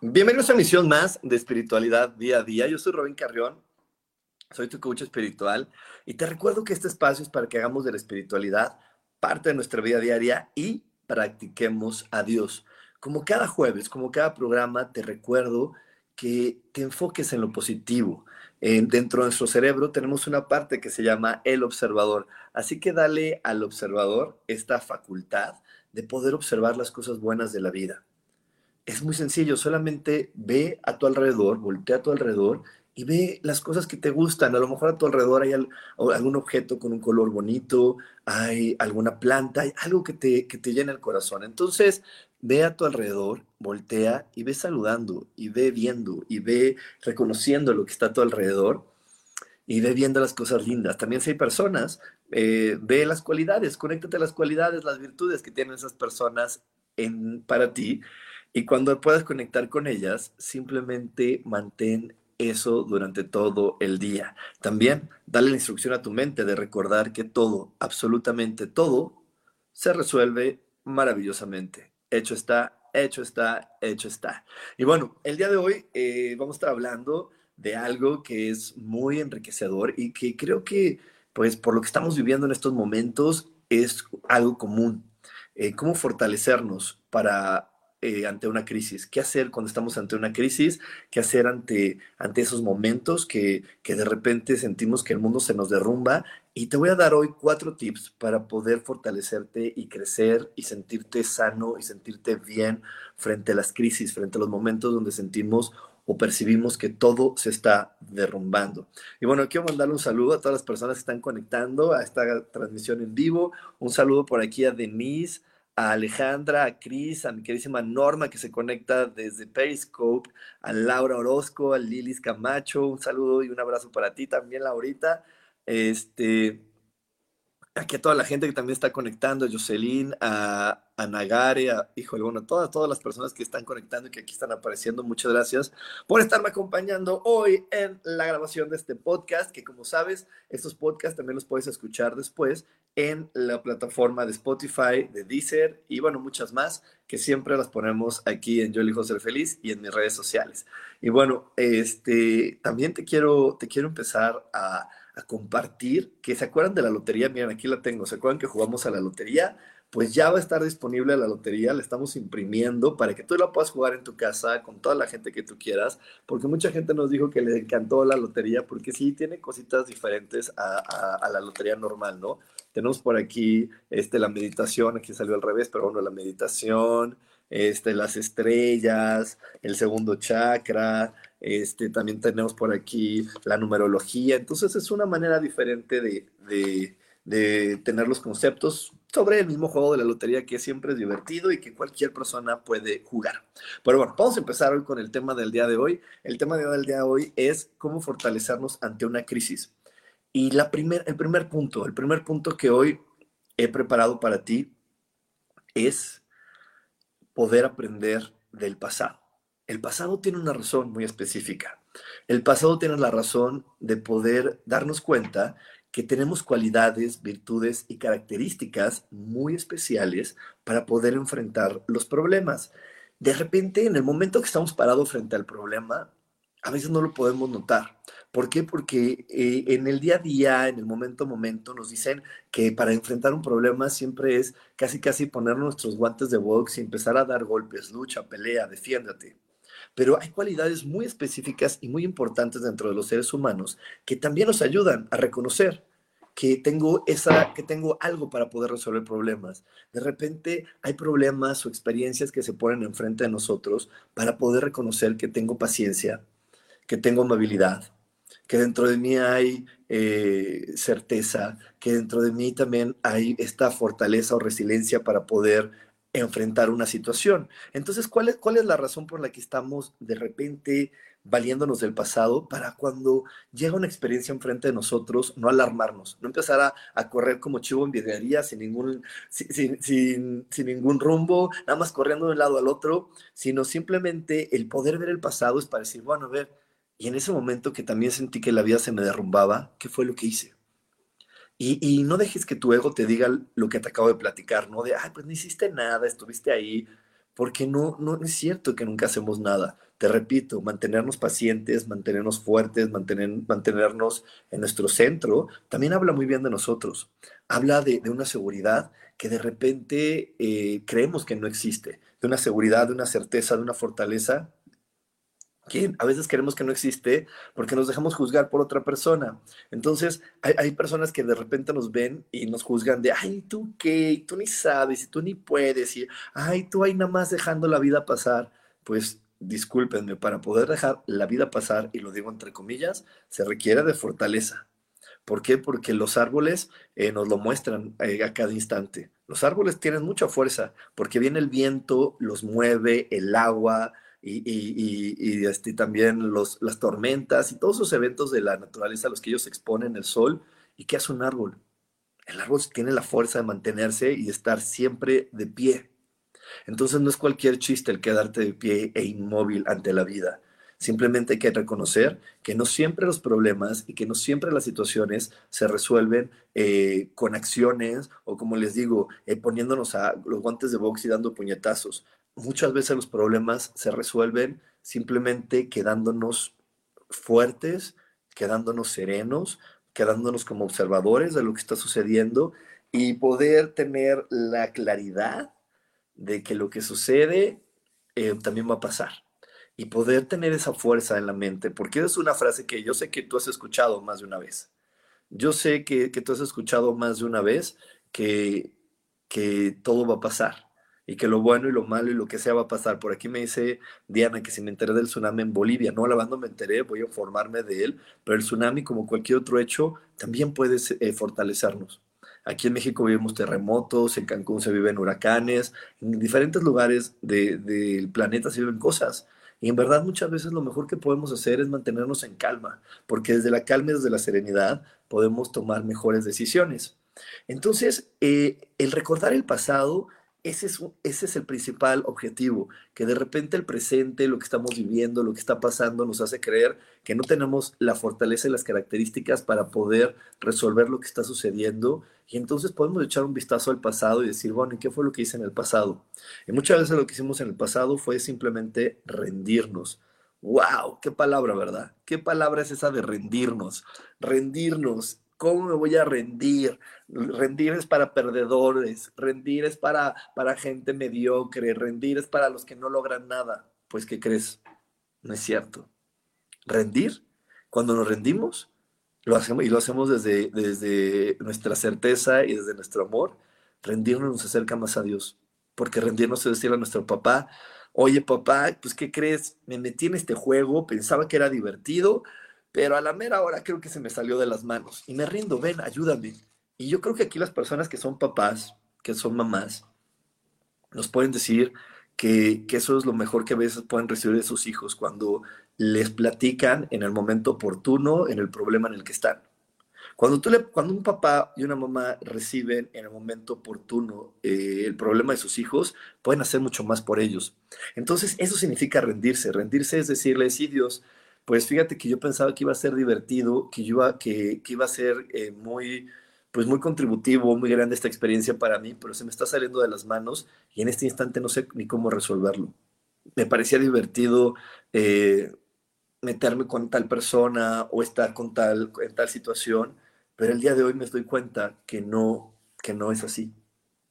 Bienvenidos a una misión más de espiritualidad día a día. Yo soy Robin Carrión, soy tu coach espiritual y te recuerdo que este espacio es para que hagamos de la espiritualidad parte de nuestra vida diaria y practiquemos a Dios. Como cada jueves, como cada programa, te recuerdo que te enfoques en lo positivo. dentro de nuestro cerebro tenemos una parte que se llama el observador. Así que dale al observador esta facultad de poder observar las cosas buenas de la vida es muy sencillo, solamente ve a tu alrededor, voltea a tu alrededor y ve las cosas que te gustan. A lo mejor a tu alrededor hay algún objeto con un color bonito, hay alguna planta, hay algo que te, que te llena el corazón. Entonces, ve a tu alrededor, voltea y ve saludando, y ve viendo, y ve reconociendo lo que está a tu alrededor, y ve viendo las cosas lindas. También si hay personas, eh, ve las cualidades, conéctate a las cualidades, las virtudes que tienen esas personas en, para ti y cuando puedas conectar con ellas, simplemente mantén eso durante todo el día. También dale la instrucción a tu mente de recordar que todo, absolutamente todo, se resuelve maravillosamente. Hecho está, hecho está, hecho está. Y bueno, el día de hoy eh, vamos a estar hablando de algo que es muy enriquecedor y que creo que, pues, por lo que estamos viviendo en estos momentos, es algo común. Eh, cómo fortalecernos para eh, ante una crisis, qué hacer cuando estamos ante una crisis, qué hacer ante, ante esos momentos que, que de repente sentimos que el mundo se nos derrumba. Y te voy a dar hoy cuatro tips para poder fortalecerte y crecer y sentirte sano y sentirte bien frente a las crisis, frente a los momentos donde sentimos o percibimos que todo se está derrumbando. Y bueno, quiero mandarle un saludo a todas las personas que están conectando a esta transmisión en vivo. Un saludo por aquí a Denise, a Alejandra, a Cris, a mi queridísima Norma que se conecta desde Periscope, a Laura Orozco, a Lilis Camacho, un saludo y un abrazo para ti también, Laurita. Este, aquí a toda la gente que también está conectando, a Jocelyn, a, a Nagare, a, híjole, bueno, todas, todas las personas que están conectando y que aquí están apareciendo, muchas gracias por estarme acompañando hoy en la grabación de este podcast, que como sabes, estos podcasts también los puedes escuchar después en la plataforma de Spotify, de Deezer y bueno, muchas más que siempre las ponemos aquí en Yo elijo ser feliz y en mis redes sociales. Y bueno, este, también te quiero, te quiero empezar a a compartir, que se acuerdan de la lotería, miren, aquí la tengo, ¿se acuerdan que jugamos a la lotería? Pues ya va a estar disponible la lotería, la estamos imprimiendo para que tú la puedas jugar en tu casa con toda la gente que tú quieras, porque mucha gente nos dijo que le encantó la lotería, porque sí tiene cositas diferentes a, la lotería normal, ¿no? tenemos por aquí este, la meditación, aquí salió al revés, pero bueno, la meditación, este, las estrellas, el segundo chakra, este, también tenemos por aquí la numerología, entonces es una manera diferente de, de tener los conceptos sobre el mismo juego de la lotería que siempre es divertido y que cualquier persona puede jugar. Pero bueno, vamos a empezar hoy con el tema del día de hoy. El tema del día de hoy es cómo fortalecernos ante una crisis. Y la primer, el primer punto, el primer punto que hoy he preparado para ti es poder aprender del pasado. El pasado tiene una razón muy específica. El pasado tiene la razón de poder darnos cuenta que tenemos cualidades, virtudes y características muy especiales para poder enfrentar los problemas. De repente, en el momento que estamos parados frente al problema, a veces no lo podemos notar. ¿Por qué? Porque eh, en el día a día, en el momento a momento, nos dicen que para enfrentar un problema siempre es casi casi poner nuestros guantes de box y empezar a dar golpes, lucha, pelea, defiéndate. Pero hay cualidades muy específicas y muy importantes dentro de los seres humanos que también nos ayudan a reconocer que tengo esa que tengo algo para poder resolver problemas. De repente hay problemas o experiencias que se ponen enfrente de nosotros para poder reconocer que tengo paciencia, que tengo amabilidad, que dentro de mí hay eh, certeza, que dentro de mí también hay esta fortaleza o resiliencia para poder enfrentar una situación. Entonces, ¿cuál es, ¿cuál es la razón por la que estamos de repente valiéndonos del pasado para cuando llega una experiencia enfrente de nosotros, no alarmarnos, no empezar a, correr como chivo en vidrería sin ningún, sin, sin, sin, ningún rumbo, nada más corriendo de un lado al otro, sino simplemente el poder ver el pasado es para decir, bueno, a ver, y en ese momento que también sentí que la vida se me derrumbaba, ¿qué fue lo que hice? Y, no dejes que tu ego te diga lo que te acabo de platicar, ¿no? De, ay, pues no hiciste nada, estuviste ahí, porque no, no, es cierto que nunca hacemos nada. Te repito, mantenernos pacientes, mantenernos fuertes, mantener, mantenernos en nuestro centro, también habla muy bien de nosotros. Habla de, una seguridad que de repente eh, creemos que no existe, de una seguridad, de una certeza, de una fortaleza que a veces queremos que no existe porque nos dejamos juzgar por otra persona. Entonces, hay, personas que de repente nos ven y nos juzgan de, ay, tú qué, tú ni sabes, y tú ni puedes, y ay, tú ahí nada más dejando la vida pasar. Pues discúlpenme, para poder dejar la vida pasar, y lo digo entre comillas, se requiere de fortaleza. ¿Por qué? Porque los árboles eh, nos lo muestran eh, a cada instante. Los árboles tienen mucha fuerza porque viene el viento, los mueve, el agua, y, este, también los, las tormentas y todos esos eventos de la naturaleza a los que ellos exponen, el sol. ¿Y qué hace un árbol? El árbol tiene la fuerza de mantenerse y estar siempre de pie. Entonces no es cualquier chiste el quedarte de pie e inmóvil ante la vida. Simplemente hay que reconocer que no siempre los problemas y que no siempre las situaciones se resuelven eh, con acciones o como les digo, eh, poniéndonos a los guantes de box y dando puñetazos muchas veces los problemas se resuelven simplemente quedándonos fuertes, quedándonos serenos, quedándonos como observadores de lo que está sucediendo y poder tener la claridad de que lo que sucede eh, también va a pasar. Y poder tener esa fuerza en la mente, porque es una frase que yo sé que tú has escuchado más de una vez. Yo sé que, que tú has escuchado más de una vez que, que todo va a pasar y que lo bueno y lo malo y lo que sea va a pasar. Por aquí me dice Diana que si me enteré del tsunami en Bolivia, no, la me enteré, voy a informarme de él, pero el tsunami, como cualquier otro hecho, también puede eh, fortalecernos. Aquí en México vivimos terremotos, en Cancún se viven huracanes, en diferentes lugares del planeta se viven cosas. Y en verdad muchas veces lo mejor que podemos hacer es mantenernos en calma, porque desde la calma y desde la serenidad podemos tomar mejores decisiones. Entonces, eh, el recordar el pasado ese es, ese es el principal objetivo, que de repente el presente, lo que estamos viviendo, lo que está pasando, nos hace creer que no tenemos la fortaleza y las características para poder resolver lo que está sucediendo. Y entonces podemos echar un vistazo al pasado y decir, bueno, ¿y qué fue lo que hice en el pasado? Y muchas veces lo que hicimos en el pasado fue simplemente rendirnos. ¡Wow! ¡Qué palabra, verdad! ¿Qué palabra es esa de rendirnos? Rendirnos ¿Cómo me voy a rendir? Rendir es para perdedores, rendir es para, para gente mediocre, rendir es para los que no logran nada. Pues, ¿qué crees? No es cierto. Rendir, cuando nos rendimos, lo hacemos, y lo hacemos desde, desde nuestra certeza y desde nuestro amor, rendirnos nos acerca más a Dios. Porque rendirnos es decirle a nuestro papá, oye papá, pues ¿qué crees? Me metí en este juego, pensaba que era divertido, pero a la mera hora creo que se me salió de las manos y me rindo, ven, ayúdame. Y yo creo que aquí las personas que son papás, que son mamás, nos pueden decir que, que, eso es lo mejor que a veces pueden recibir de sus hijos cuando les platican en el momento oportuno, en el problema en el que están. Cuando, tú cuando un papá y una mamá reciben en el momento oportuno eh, el problema de sus hijos, pueden hacer mucho más por ellos. Entonces, eso significa rendirse. Rendirse es decirle, sí, Dios, pues fíjate que yo pensaba que iba a ser divertido, que, iba, que, iba a ser eh, muy, pues muy contributivo, muy grande esta experiencia para mí, pero se me está saliendo de las manos y en este instante no sé ni cómo resolverlo. Me parecía divertido eh, meterme con tal persona o estar con tal, en tal situación, pero el día de hoy me doy cuenta que no, que no es así,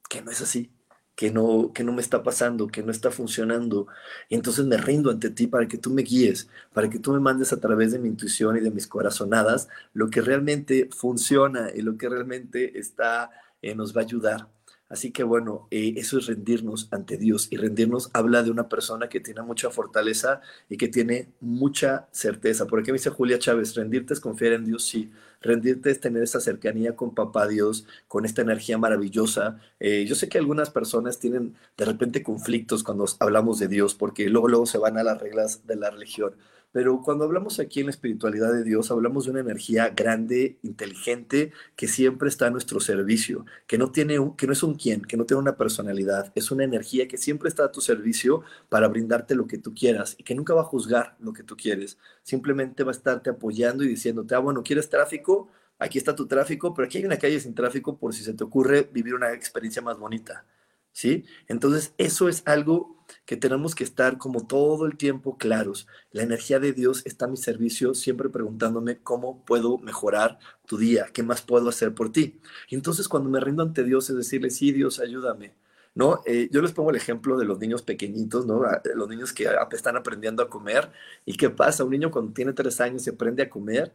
que no es así, que no, que no me está pasando, que no está funcionando. Y entonces me rindo ante ti para que tú me guíes, para que tú me mandes a través de mi intuición y de mis corazonadas lo que realmente funciona y lo que realmente está, eh, nos va a ayudar. Así que bueno, eh, eso es rendirnos ante Dios y rendirnos habla de una persona que tiene mucha fortaleza y que tiene mucha certeza. Por aquí me dice Julia Chávez, rendirte es confiar en Dios, sí. Rendirte es tener esa cercanía con papá Dios, con esta energía maravillosa. Eh, yo sé que algunas personas tienen de repente conflictos cuando hablamos de Dios porque luego, luego se van a las reglas de la religión. Pero cuando hablamos aquí en la espiritualidad de Dios, hablamos de una energía grande, inteligente, que siempre está a nuestro servicio, que no, tiene un, que no es un quién, que no tiene una personalidad, es una energía que siempre está a tu servicio para brindarte lo que tú quieras y que nunca va a juzgar lo que tú quieres, simplemente va a estarte apoyando y diciéndote, ah, bueno, ¿quieres tráfico? Aquí está tu tráfico, pero aquí hay una calle sin tráfico por si se te ocurre vivir una experiencia más bonita. ¿sí? Entonces, eso es algo que tenemos que estar como todo el tiempo claros. La energía de Dios está a mi servicio, siempre preguntándome cómo puedo mejorar tu día, qué más puedo hacer por ti. Y entonces, cuando me rindo ante Dios, es decirle, sí, Dios, ayúdame. ¿No? Eh, yo les pongo el ejemplo de los niños pequeñitos, ¿no? Los niños que están aprendiendo a comer. ¿Y qué pasa? Un niño cuando tiene tres años y aprende a comer,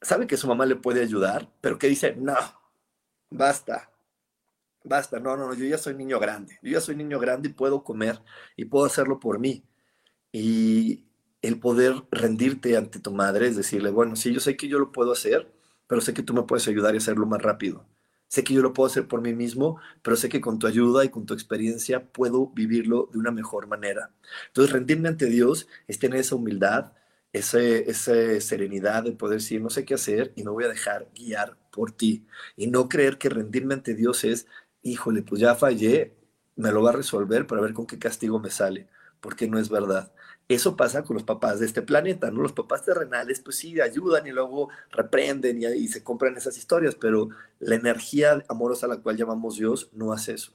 sabe que su mamá le puede ayudar, pero que dice, no, basta, basta, no, no, yo ya soy niño grande, yo ya soy niño grande y puedo comer y puedo hacerlo por mí. Y el poder rendirte ante tu madre es decirle, bueno, sí, yo sé que yo lo puedo hacer, pero sé que tú me puedes ayudar y hacerlo más rápido. Sé que yo lo puedo hacer por mí mismo, pero sé que con tu ayuda y con tu experiencia puedo vivirlo de una mejor manera. Entonces, rendirme ante Dios es tener esa humildad, esa, esa serenidad de poder decir, no sé qué hacer y me voy a dejar guiar por ti. Y no creer que rendirme ante Dios es híjole, pues ya fallé, me lo va a resolver para ver con qué castigo me sale, porque no es verdad. Eso pasa con los papás de este planeta, ¿no? Los papás terrenales, pues sí, ayudan y luego reprenden y, se compran esas historias, pero la energía amorosa a la cual llamamos Dios no hace eso.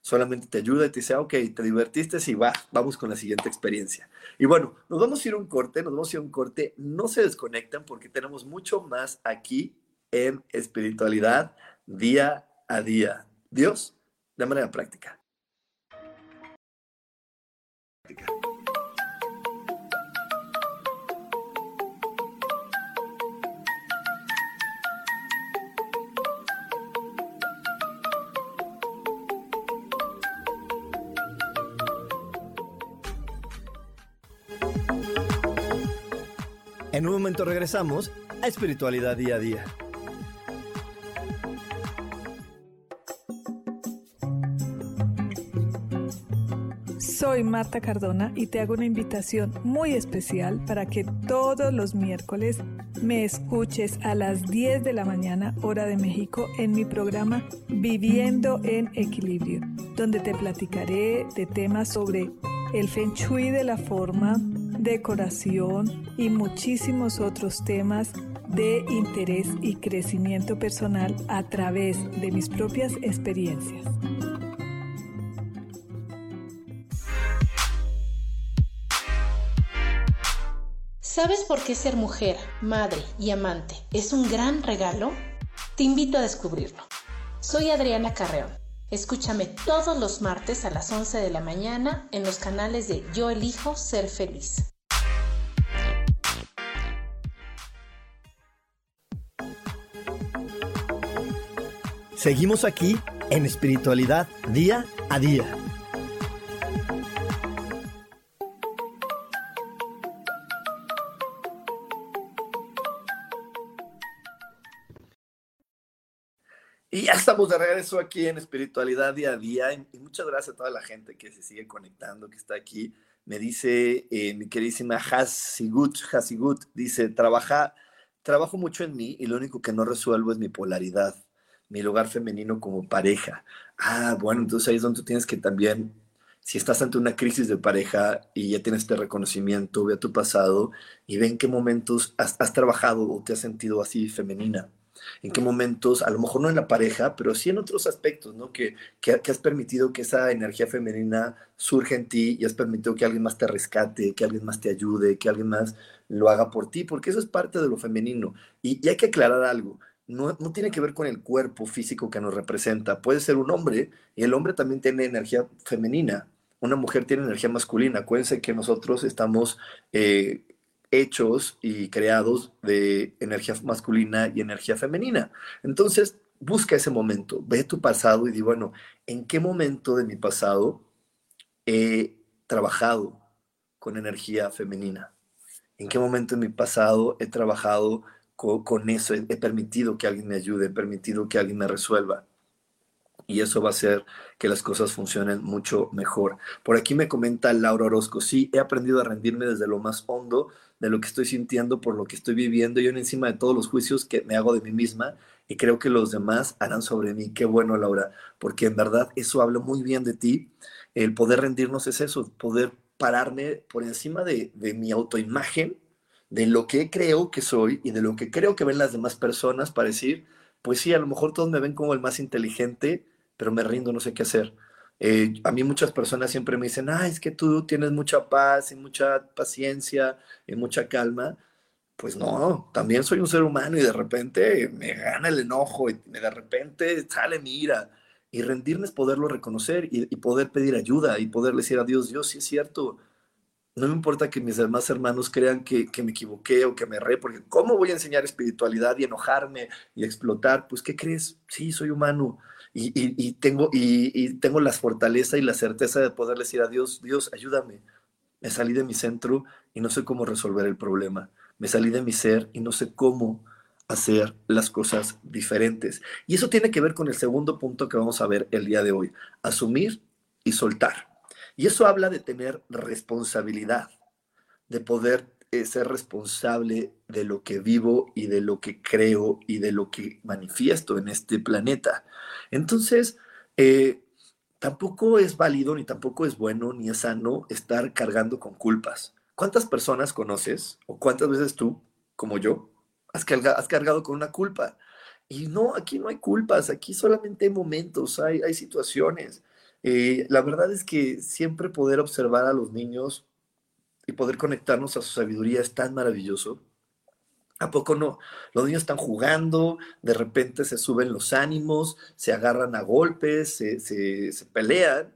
Solamente te ayuda y te dice, ah, ok, te divertiste, y va, vamos con la siguiente experiencia. Y bueno, nos vamos a ir a un corte, nos vamos a ir a un corte, no se desconectan porque tenemos mucho más aquí en espiritualidad día a día. Dios de manera práctica. En un momento regresamos a Espiritualidad Día a Día. Soy Marta Cardona y te hago una invitación muy especial para que todos los miércoles me escuches a las 10 de la mañana hora de México en mi programa Viviendo en Equilibrio, donde te platicaré de temas sobre el feng shui de la forma, decoración y muchísimos otros temas de interés y crecimiento personal a través de mis propias experiencias. ¿Sabes por qué ser mujer, madre y amante es un gran regalo? Te invito a descubrirlo. Soy Adriana Carreón. Escúchame todos los martes a las 11 de la mañana en los canales de Yo elijo ser feliz. Seguimos aquí en espiritualidad día a día. Estamos de regreso aquí en Espiritualidad Día a Día. Y muchas gracias a toda la gente que se sigue conectando, que está aquí. Me dice eh, mi queridísima Hasigut, Hasigut, dice, Trabaja, trabajo mucho en mí y lo único que no resuelvo es mi polaridad mi lugar femenino como pareja. Ah, bueno, entonces ahí es donde tú tienes que también, si estás ante una crisis de pareja y ya tienes este reconocimiento, ve a tu pasado y ve en qué momentos has, trabajado o te has sentido así femenina. En qué momentos, a lo mejor no en la pareja, pero sí en otros aspectos, ¿no? Que, que, has permitido que esa energía femenina surja en ti y has permitido que alguien más te rescate, que alguien más te ayude, que alguien más lo haga por ti, porque eso es parte de lo femenino. y hay que aclarar algo no, tiene que ver con el cuerpo físico que nos representa. Puede ser un hombre y el hombre también tiene energía femenina. Una mujer tiene energía masculina. Acuérdense que nosotros estamos eh, hechos y creados de energía masculina y energía femenina. Entonces, busca ese momento, ve tu pasado y di, bueno, ¿en qué momento de mi pasado he trabajado con energía femenina? ¿En qué momento de mi pasado he trabajado con, eso he, permitido que alguien me ayude, he permitido que alguien me resuelva. Y eso va a hacer que las cosas funcionen mucho mejor. Por aquí me comenta Laura Orozco, sí, he aprendido a rendirme desde lo más hondo de lo que estoy sintiendo, por lo que estoy viviendo, yo encima de todos los juicios que me hago de mí misma y creo que los demás harán sobre mí. Qué bueno, Laura, porque en verdad eso habla muy bien de ti. El poder rendirnos es eso, poder pararme por encima de, de mi autoimagen de lo que creo que soy y de lo que creo que ven las demás personas para decir, pues sí, a lo mejor todos me ven como el más inteligente, pero me rindo, no sé qué hacer. Eh, a mí muchas personas siempre me dicen, ah, es que tú tienes mucha paz y mucha paciencia y mucha calma. Pues no, también soy un ser humano y de repente me gana el enojo y de repente sale mi ira. Y rendirme es poderlo reconocer y, poder pedir ayuda y poder decir a Dios, Dios, sí es cierto, no me importa que mis demás hermanos crean que, me equivoqué o que me erré, porque ¿cómo voy a enseñar espiritualidad y enojarme y explotar? Pues, ¿qué crees? Sí, soy humano y, tengo, y, tengo la fortaleza y la certeza de poder decir a Dios, Dios, ayúdame. Me salí de mi centro y no sé cómo resolver el problema. Me salí de mi ser y no sé cómo hacer las cosas diferentes. Y eso tiene que ver con el segundo punto que vamos a ver el día de hoy, asumir y soltar. Y eso habla de tener responsabilidad, de poder ser responsable de lo que vivo y de lo que creo y de lo que manifiesto en este planeta. Entonces, eh, tampoco es válido, ni tampoco es bueno, ni es sano estar cargando con culpas. ¿Cuántas personas conoces o cuántas veces tú, como yo, has cargado, con una culpa? Y no, aquí no hay culpas, aquí solamente hay momentos, hay, hay situaciones. Eh, la verdad es que siempre poder observar a los niños y poder conectarnos a su sabiduría es tan maravilloso. ¿A poco no? Los niños están jugando, de repente se suben los ánimos, se agarran a golpes, se, se, pelean,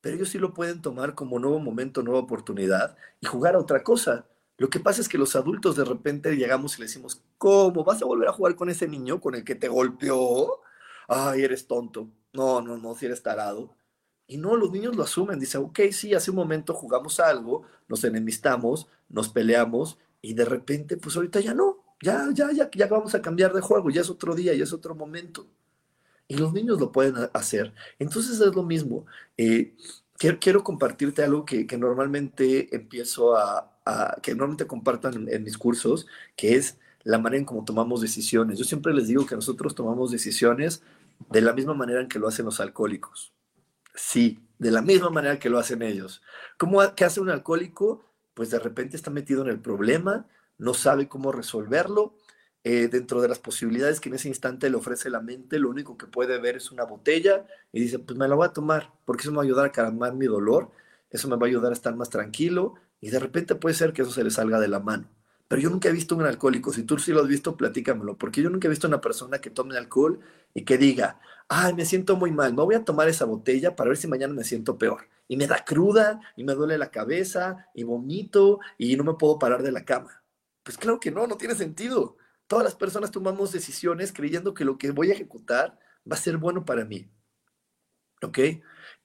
pero ellos sí lo pueden tomar como nuevo momento, nueva oportunidad y jugar a otra cosa. Lo que pasa es que los adultos de repente llegamos y le decimos, ¿cómo? ¿Vas a volver a jugar con ese niño con el que te golpeó? Ay, eres tonto. No, no, no, si eres tarado. Y no, los niños lo asumen, dicen, ok, sí, hace un momento jugamos algo, nos enemistamos, nos peleamos y de repente, pues ahorita ya no, ya, ya, ya, ya vamos a cambiar de juego, ya es otro día, ya es otro momento. Y los niños lo pueden hacer. Entonces es lo mismo. Eh, quiero, compartirte algo que, normalmente empiezo a, que normalmente compartan en, en mis cursos, que es la manera en cómo tomamos decisiones. Yo siempre les digo que nosotros tomamos decisiones de la misma manera en que lo hacen los alcohólicos. Sí, de la misma manera que lo hacen ellos. ¿Cómo hace un alcohólico? Pues de repente está metido en el problema, no sabe cómo resolverlo. Eh, dentro de las posibilidades que en ese instante le ofrece la mente, lo único que puede ver es una botella y dice, pues me la voy a tomar, porque eso me va a ayudar a calmar mi dolor, eso me va a ayudar a estar más tranquilo y de repente puede ser que eso se le salga de la mano. Pero yo nunca he visto un alcohólico, si tú sí lo has visto, platícamelo, porque yo nunca he visto una persona que tome alcohol y que diga, ay, me siento muy mal, me voy a tomar esa botella para ver si mañana me siento peor. Y me da cruda, y me duele la cabeza, y vomito, y no me puedo parar de la cama. Pues claro que no, no tiene sentido. Todas las personas tomamos decisiones creyendo que lo que voy a ejecutar va a ser bueno para mí. ¿Ok?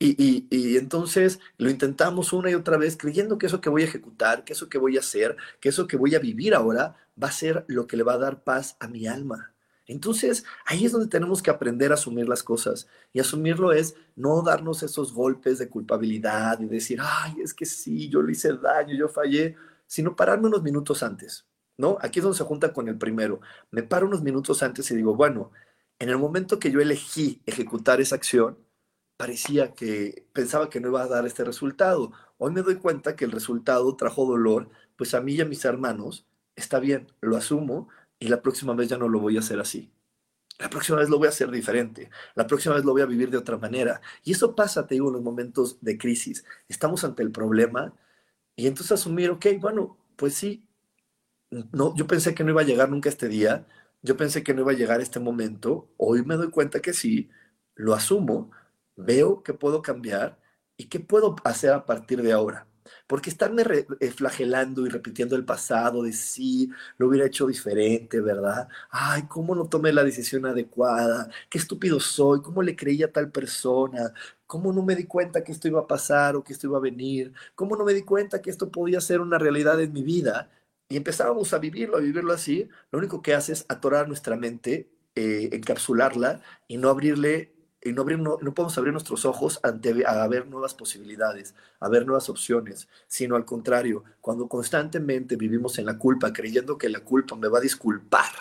Y, entonces lo intentamos una y otra vez creyendo que eso que voy a ejecutar, que eso que voy a hacer, que eso que voy a vivir ahora va a ser lo que le va a dar paz a mi alma. Entonces, ahí es donde tenemos que aprender a asumir las cosas. Y asumirlo es no darnos esos golpes de culpabilidad y decir, ay, es que sí, yo le hice daño, yo fallé, sino pararme unos minutos antes, ¿no? Aquí es donde se junta con el primero. Me paro unos minutos antes y digo, bueno, en el momento que yo elegí ejecutar esa acción, parecía que pensaba que no iba a dar este resultado. Hoy me doy cuenta que el resultado trajo dolor, pues a mí y a mis hermanos, está bien, lo asumo, y la próxima vez ya no lo voy a hacer así. La próxima vez lo voy a hacer diferente. La próxima vez lo voy a vivir de otra manera. Y eso pasa, te digo, en los momentos de crisis. Estamos ante el problema y entonces asumir, ok, bueno, pues sí. No, yo pensé que no iba a llegar nunca este día. Yo pensé que no iba a llegar este momento. Hoy me doy cuenta que sí. Lo asumo. Veo que puedo cambiar y qué puedo hacer a partir de ahora. Porque estarme eh, flagelando y repitiendo el pasado de sí, lo hubiera hecho diferente, ¿verdad? Ay, ¿cómo no tomé la decisión adecuada? Qué estúpido soy, ¿cómo le creí a tal persona? ¿Cómo no me di cuenta que esto iba a pasar o que esto iba a venir? ¿Cómo no me di cuenta que esto podía ser una realidad en mi vida? Y empezábamos a vivirlo, a vivirlo así. Lo único que hace es atorar nuestra mente, eh, encapsularla y no abrirle y no, no, podemos abrir nuestros ojos ante a ver nuevas posibilidades, a ver nuevas opciones, sino al contrario, cuando constantemente vivimos en la culpa, creyendo que la culpa me va a disculpar,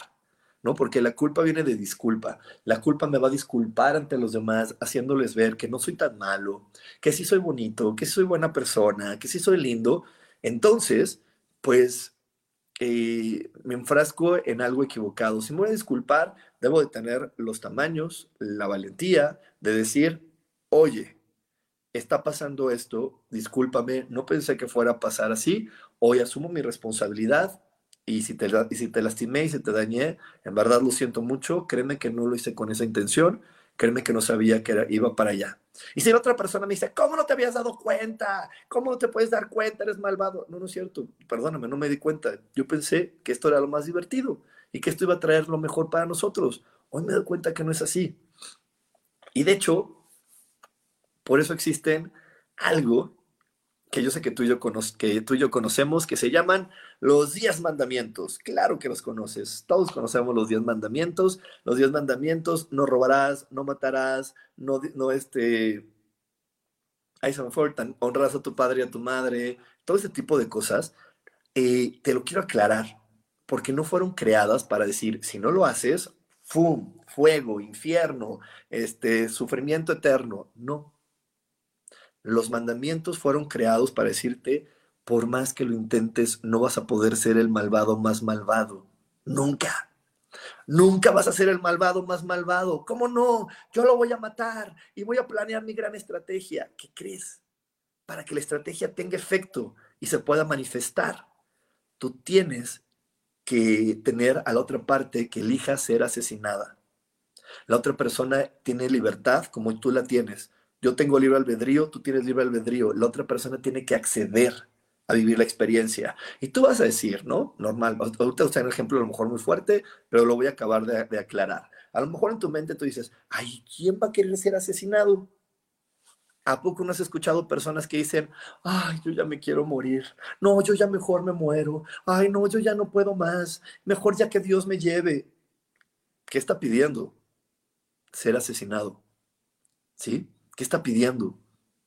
¿no? Porque la culpa viene de disculpa. La culpa me va a disculpar ante los demás, haciéndoles ver que no soy tan malo, que sí soy bonito, que sí soy buena persona, que sí soy lindo. Entonces, pues eh, me enfrasco en algo equivocado. Si me voy a disculpar, debo de tener los tamaños, la valentía de decir, oye, está pasando esto, discúlpame, no pensé que fuera a pasar así, hoy asumo mi responsabilidad y si te, y si te lastimé y si te dañé, en verdad lo siento mucho, créeme que no lo hice con esa intención, créeme que no sabía que iba para allá. Y si la otra persona me dice, ¿cómo no te habías dado cuenta? ¿Cómo no te puedes dar cuenta? Eres malvado. No, no es cierto. Perdóname, no me di cuenta. Yo pensé que esto era lo más divertido y que esto iba a traer lo mejor para nosotros. Hoy me doy cuenta que no es así. Y de hecho, por eso existen algo que yo sé que tú y yo, que tú y yo conocemos, que se llaman los diez mandamientos. Claro que los conoces. Todos conocemos los diez mandamientos. Los diez mandamientos, no robarás, no matarás, no, no este... Ahí se me honrarás a tu padre y a tu madre, todo ese tipo de cosas. Eh, te lo quiero aclarar, porque no fueron creadas para decir, si no lo haces, ¡fum! Fuego, infierno, este, sufrimiento eterno. No, los mandamientos fueron creados para decirte, por más que lo intentes, no vas a poder ser el malvado más malvado. Nunca. Nunca vas a ser el malvado más malvado. ¿Cómo no? Yo lo voy a matar y voy a planear mi gran estrategia. ¿Qué crees? Para que la estrategia tenga efecto y se pueda manifestar, tú tienes que tener a la otra parte que elija ser asesinada. La otra persona tiene libertad como tú la tienes yo tengo libre albedrío, tú tienes libre albedrío, la otra persona tiene que acceder a vivir la experiencia. Y tú vas a decir, ¿no? Normal, ahorita usar un ejemplo a lo mejor muy fuerte, pero lo voy a acabar de aclarar. A lo mejor en tu mente tú dices, ay, ¿quién va a querer ser asesinado? ¿A poco no has escuchado personas que dicen, ay, yo ya me quiero morir? No, yo ya mejor me muero. Ay, no, yo ya no puedo más. Mejor ya que Dios me lleve. ¿Qué está pidiendo? Ser asesinado. ¿Sí? ¿Qué está pidiendo?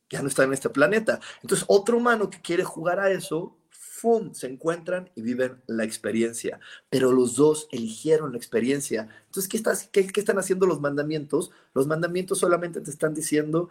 Ya no está en este planeta. Entonces, otro humano que quiere jugar a eso, ¡fum! se encuentran y viven la experiencia. Pero los dos eligieron la experiencia. Entonces, ¿qué, estás, qué, qué están haciendo los mandamientos? Los mandamientos solamente te están diciendo,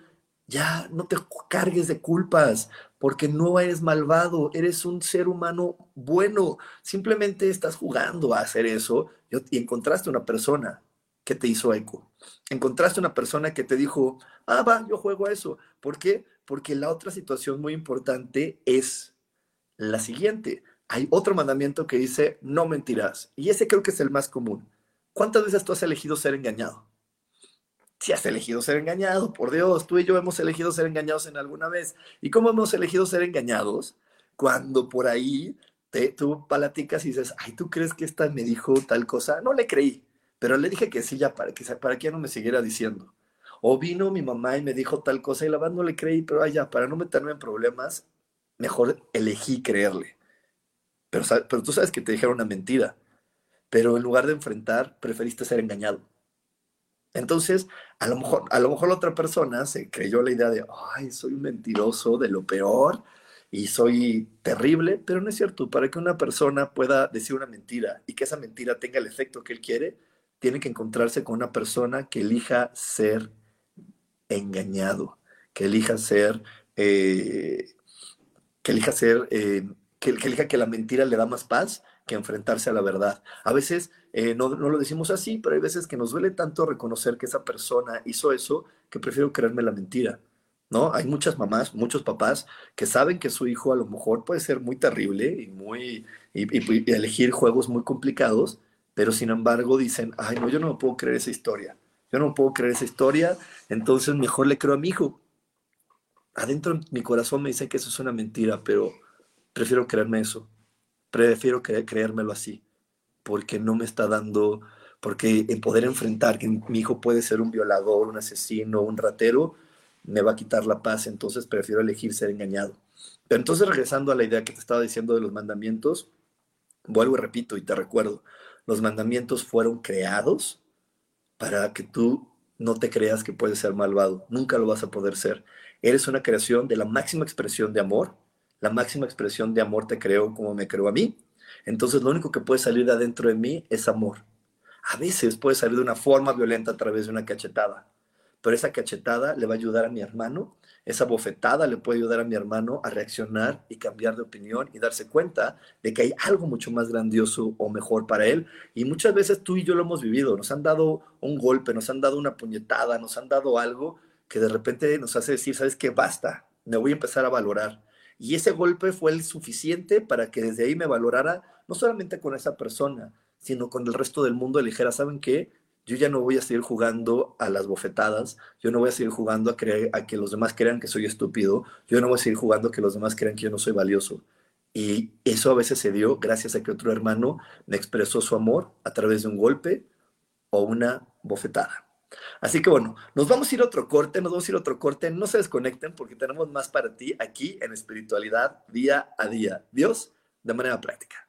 ya no te cargues de culpas, porque no eres malvado, eres un ser humano bueno. Simplemente estás jugando a hacer eso y encontraste una persona que te hizo eco. Encontraste una persona que te dijo, ah, va, yo juego a eso. ¿Por qué? Porque la otra situación muy importante es la siguiente. Hay otro mandamiento que dice, no mentirás. Y ese creo que es el más común. ¿Cuántas veces tú has elegido ser engañado? Si has elegido ser engañado, por Dios, tú y yo hemos elegido ser engañados en alguna vez. ¿Y cómo hemos elegido ser engañados? Cuando por ahí te, tú palaticas y dices, ay, ¿tú crees que esta me dijo tal cosa? No le creí pero le dije que sí ya para que, para que ya no me siguiera diciendo. O vino mi mamá y me dijo tal cosa y la verdad no le creí, pero ya, para no meterme en problemas, mejor elegí creerle. Pero, pero tú sabes que te dijeron una mentira, pero en lugar de enfrentar, preferiste ser engañado. Entonces, a lo mejor, a lo mejor la otra persona se creyó la idea de, ay, soy un mentiroso de lo peor y soy terrible, pero no es cierto. Para que una persona pueda decir una mentira y que esa mentira tenga el efecto que él quiere, tiene que encontrarse con una persona que elija ser engañado, que elija ser, eh, que elija ser, eh, que, que elija que la mentira le da más paz que enfrentarse a la verdad. A veces eh, no, no, lo decimos así, pero hay veces que nos duele tanto reconocer que esa persona hizo eso que prefiero creerme la mentira. ¿No? Hay muchas mamás, muchos papás que saben que su hijo a lo mejor puede ser muy terrible y muy y, elegir juegos muy complicados, pero sin embargo dicen, ay no, yo no puedo creer esa historia, yo no puedo creer esa historia, entonces mejor le creo a mi hijo. Adentro de mi corazón me dice que eso es una mentira, pero prefiero creerme eso prefiero creérmelo así, porque no me está dando, porque el poder enfrentar que mi hijo puede ser un violador, un asesino, un ratero, me va a quitar la paz, entonces prefiero elegir ser engañado. Pero entonces regresando a la idea que te estaba diciendo de los mandamientos, vuelvo y repito y te recuerdo, los mandamientos fueron creados para que tú no te creas que puedes ser malvado, nunca lo vas a poder ser. Eres una creación de la máxima expresión de amor la máxima expresión de amor te creo como me creo a mí. Entonces lo único que puede salir de adentro de mí es amor. A veces puede salir de una forma violenta a través de una cachetada, pero esa cachetada le va a ayudar a mi hermano, esa bofetada le puede ayudar a mi hermano a reaccionar y cambiar de opinión y darse cuenta de que hay algo mucho más grandioso o mejor para él. Y muchas veces tú y yo lo hemos vivido, nos han dado un golpe, nos han dado una puñetada, nos han dado algo que de repente nos hace decir, ¿sabes qué? Basta, me voy a empezar a valorar y ese golpe fue el suficiente para que desde ahí me valorara, no solamente con esa persona, sino con el resto del mundo. Le dijera, ¿saben qué? Yo ya no voy a seguir jugando a las bofetadas, yo no voy a seguir jugando a, creer, a que los demás crean que soy estúpido, yo no voy a seguir jugando a que los demás crean que yo no soy valioso. Y eso a veces se dio gracias a que otro hermano me expresó su amor a través de un golpe o una bofetada. Así que bueno, nos vamos a ir a otro corte, nos vamos a ir a otro corte, no se desconecten porque tenemos más para ti aquí en espiritualidad día a día. Dios, de manera práctica.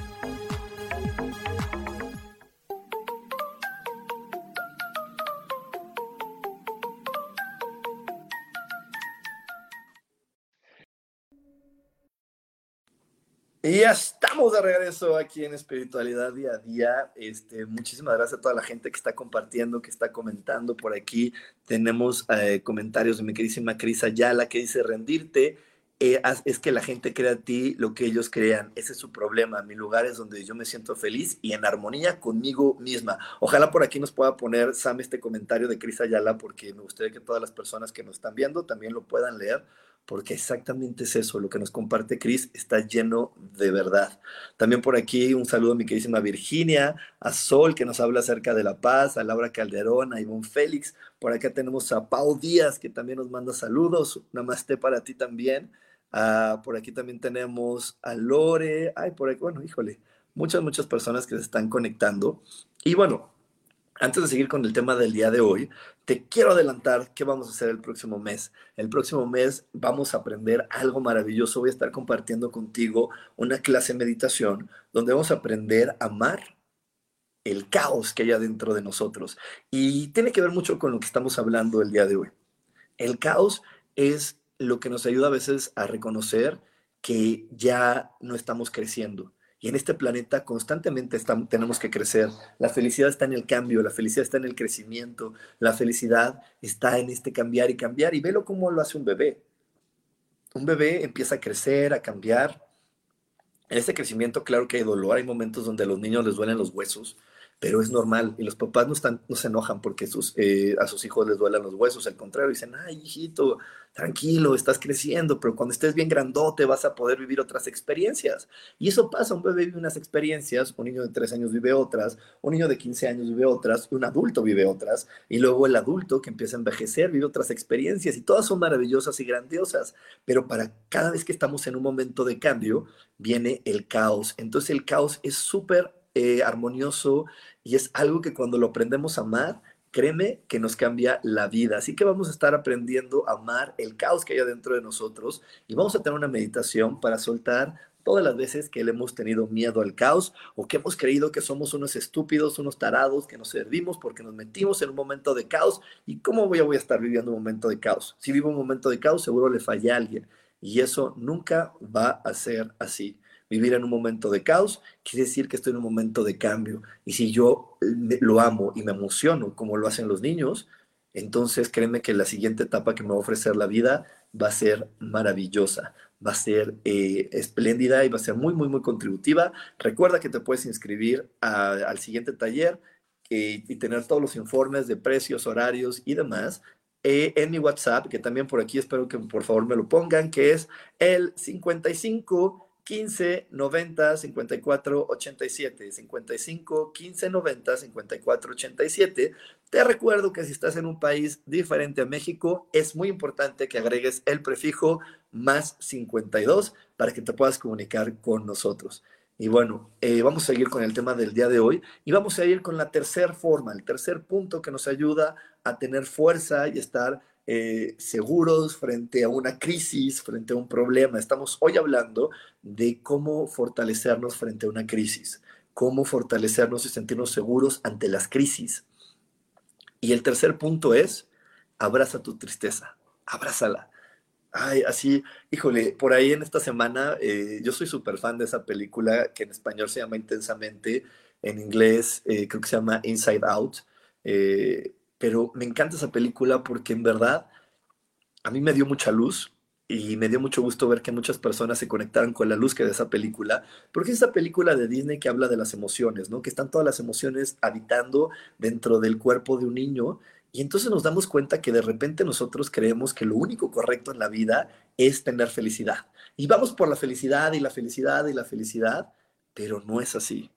Estamos de regreso aquí en Espiritualidad Día a Día. Este, muchísimas gracias a toda la gente que está compartiendo, que está comentando por aquí. Tenemos eh, comentarios de mi queridísima Cris Ayala que dice rendirte eh, es que la gente crea a ti lo que ellos crean. Ese es su problema. Mi lugar es donde yo me siento feliz y en armonía conmigo misma. Ojalá por aquí nos pueda poner Sam este comentario de Cris Ayala, porque me gustaría que todas las personas que nos están viendo también lo puedan leer, porque exactamente es eso. Lo que nos comparte Cris está lleno de verdad. También por aquí un saludo a mi queridísima Virginia, a Sol, que nos habla acerca de la paz, a Laura Calderón, a Ivonne Félix. Por acá tenemos a Pau Díaz, que también nos manda saludos. Namaste para ti también. Ah, por aquí también tenemos a Lore. Ay, por aquí, bueno, híjole, muchas, muchas personas que se están conectando. Y bueno, antes de seguir con el tema del día de hoy, te quiero adelantar qué vamos a hacer el próximo mes. El próximo mes vamos a aprender algo maravilloso. Voy a estar compartiendo contigo una clase de meditación donde vamos a aprender a amar el caos que hay adentro de nosotros. Y tiene que ver mucho con lo que estamos hablando el día de hoy. El caos es lo que nos ayuda a veces a reconocer que ya no estamos creciendo. Y en este planeta constantemente estamos, tenemos que crecer. La felicidad está en el cambio, la felicidad está en el crecimiento, la felicidad está en este cambiar y cambiar. Y velo cómo lo hace un bebé. Un bebé empieza a crecer, a cambiar. En este crecimiento, claro que hay dolor, hay momentos donde a los niños les duelen los huesos, pero es normal y los papás no, están, no se enojan porque sus, eh, a sus hijos les duelan los huesos, al contrario, dicen, ay, hijito, tranquilo, estás creciendo, pero cuando estés bien grandote vas a poder vivir otras experiencias. Y eso pasa, un bebé vive unas experiencias, un niño de 3 años vive otras, un niño de 15 años vive otras, un adulto vive otras, y luego el adulto que empieza a envejecer vive otras experiencias, y todas son maravillosas y grandiosas, pero para cada vez que estamos en un momento de cambio, viene el caos. Entonces el caos es súper eh, armonioso y es algo que cuando lo aprendemos a amar, créeme que nos cambia la vida. Así que vamos a estar aprendiendo a amar el caos que hay adentro de nosotros y vamos a tener una meditación para soltar todas las veces que le hemos tenido miedo al caos o que hemos creído que somos unos estúpidos, unos tarados, que nos servimos porque nos metimos en un momento de caos. ¿Y cómo voy a, voy a estar viviendo un momento de caos? Si vivo un momento de caos, seguro le falla a alguien. Y eso nunca va a ser así vivir en un momento de caos, quiere decir que estoy en un momento de cambio. Y si yo lo amo y me emociono como lo hacen los niños, entonces créeme que la siguiente etapa que me va a ofrecer la vida va a ser maravillosa, va a ser eh, espléndida y va a ser muy, muy, muy contributiva. Recuerda que te puedes inscribir al siguiente taller eh, y tener todos los informes de precios, horarios y demás eh, en mi WhatsApp, que también por aquí espero que por favor me lo pongan, que es el 55 15 90 54 87, 55 15 90 54 87. Te recuerdo que si estás en un país diferente a México, es muy importante que agregues el prefijo más 52 para que te puedas comunicar con nosotros. Y bueno, eh, vamos a seguir con el tema del día de hoy y vamos a ir con la tercera forma, el tercer punto que nos ayuda a tener fuerza y estar eh, seguros frente a una crisis, frente a un problema. Estamos hoy hablando de cómo fortalecernos frente a una crisis, cómo fortalecernos y sentirnos seguros ante las crisis. Y el tercer punto es, abraza tu tristeza, abrázala. Ay, así, híjole, por ahí en esta semana, eh, yo soy súper fan de esa película que en español se llama Intensamente, en inglés eh, creo que se llama Inside Out pero me encanta esa película porque en verdad a mí me dio mucha luz y me dio mucho gusto ver que muchas personas se conectaron con la luz que de esa película, porque es esa película de Disney que habla de las emociones, ¿no? Que están todas las emociones habitando dentro del cuerpo de un niño y entonces nos damos cuenta que de repente nosotros creemos que lo único correcto en la vida es tener felicidad. Y vamos por la felicidad y la felicidad y la felicidad, pero no es así.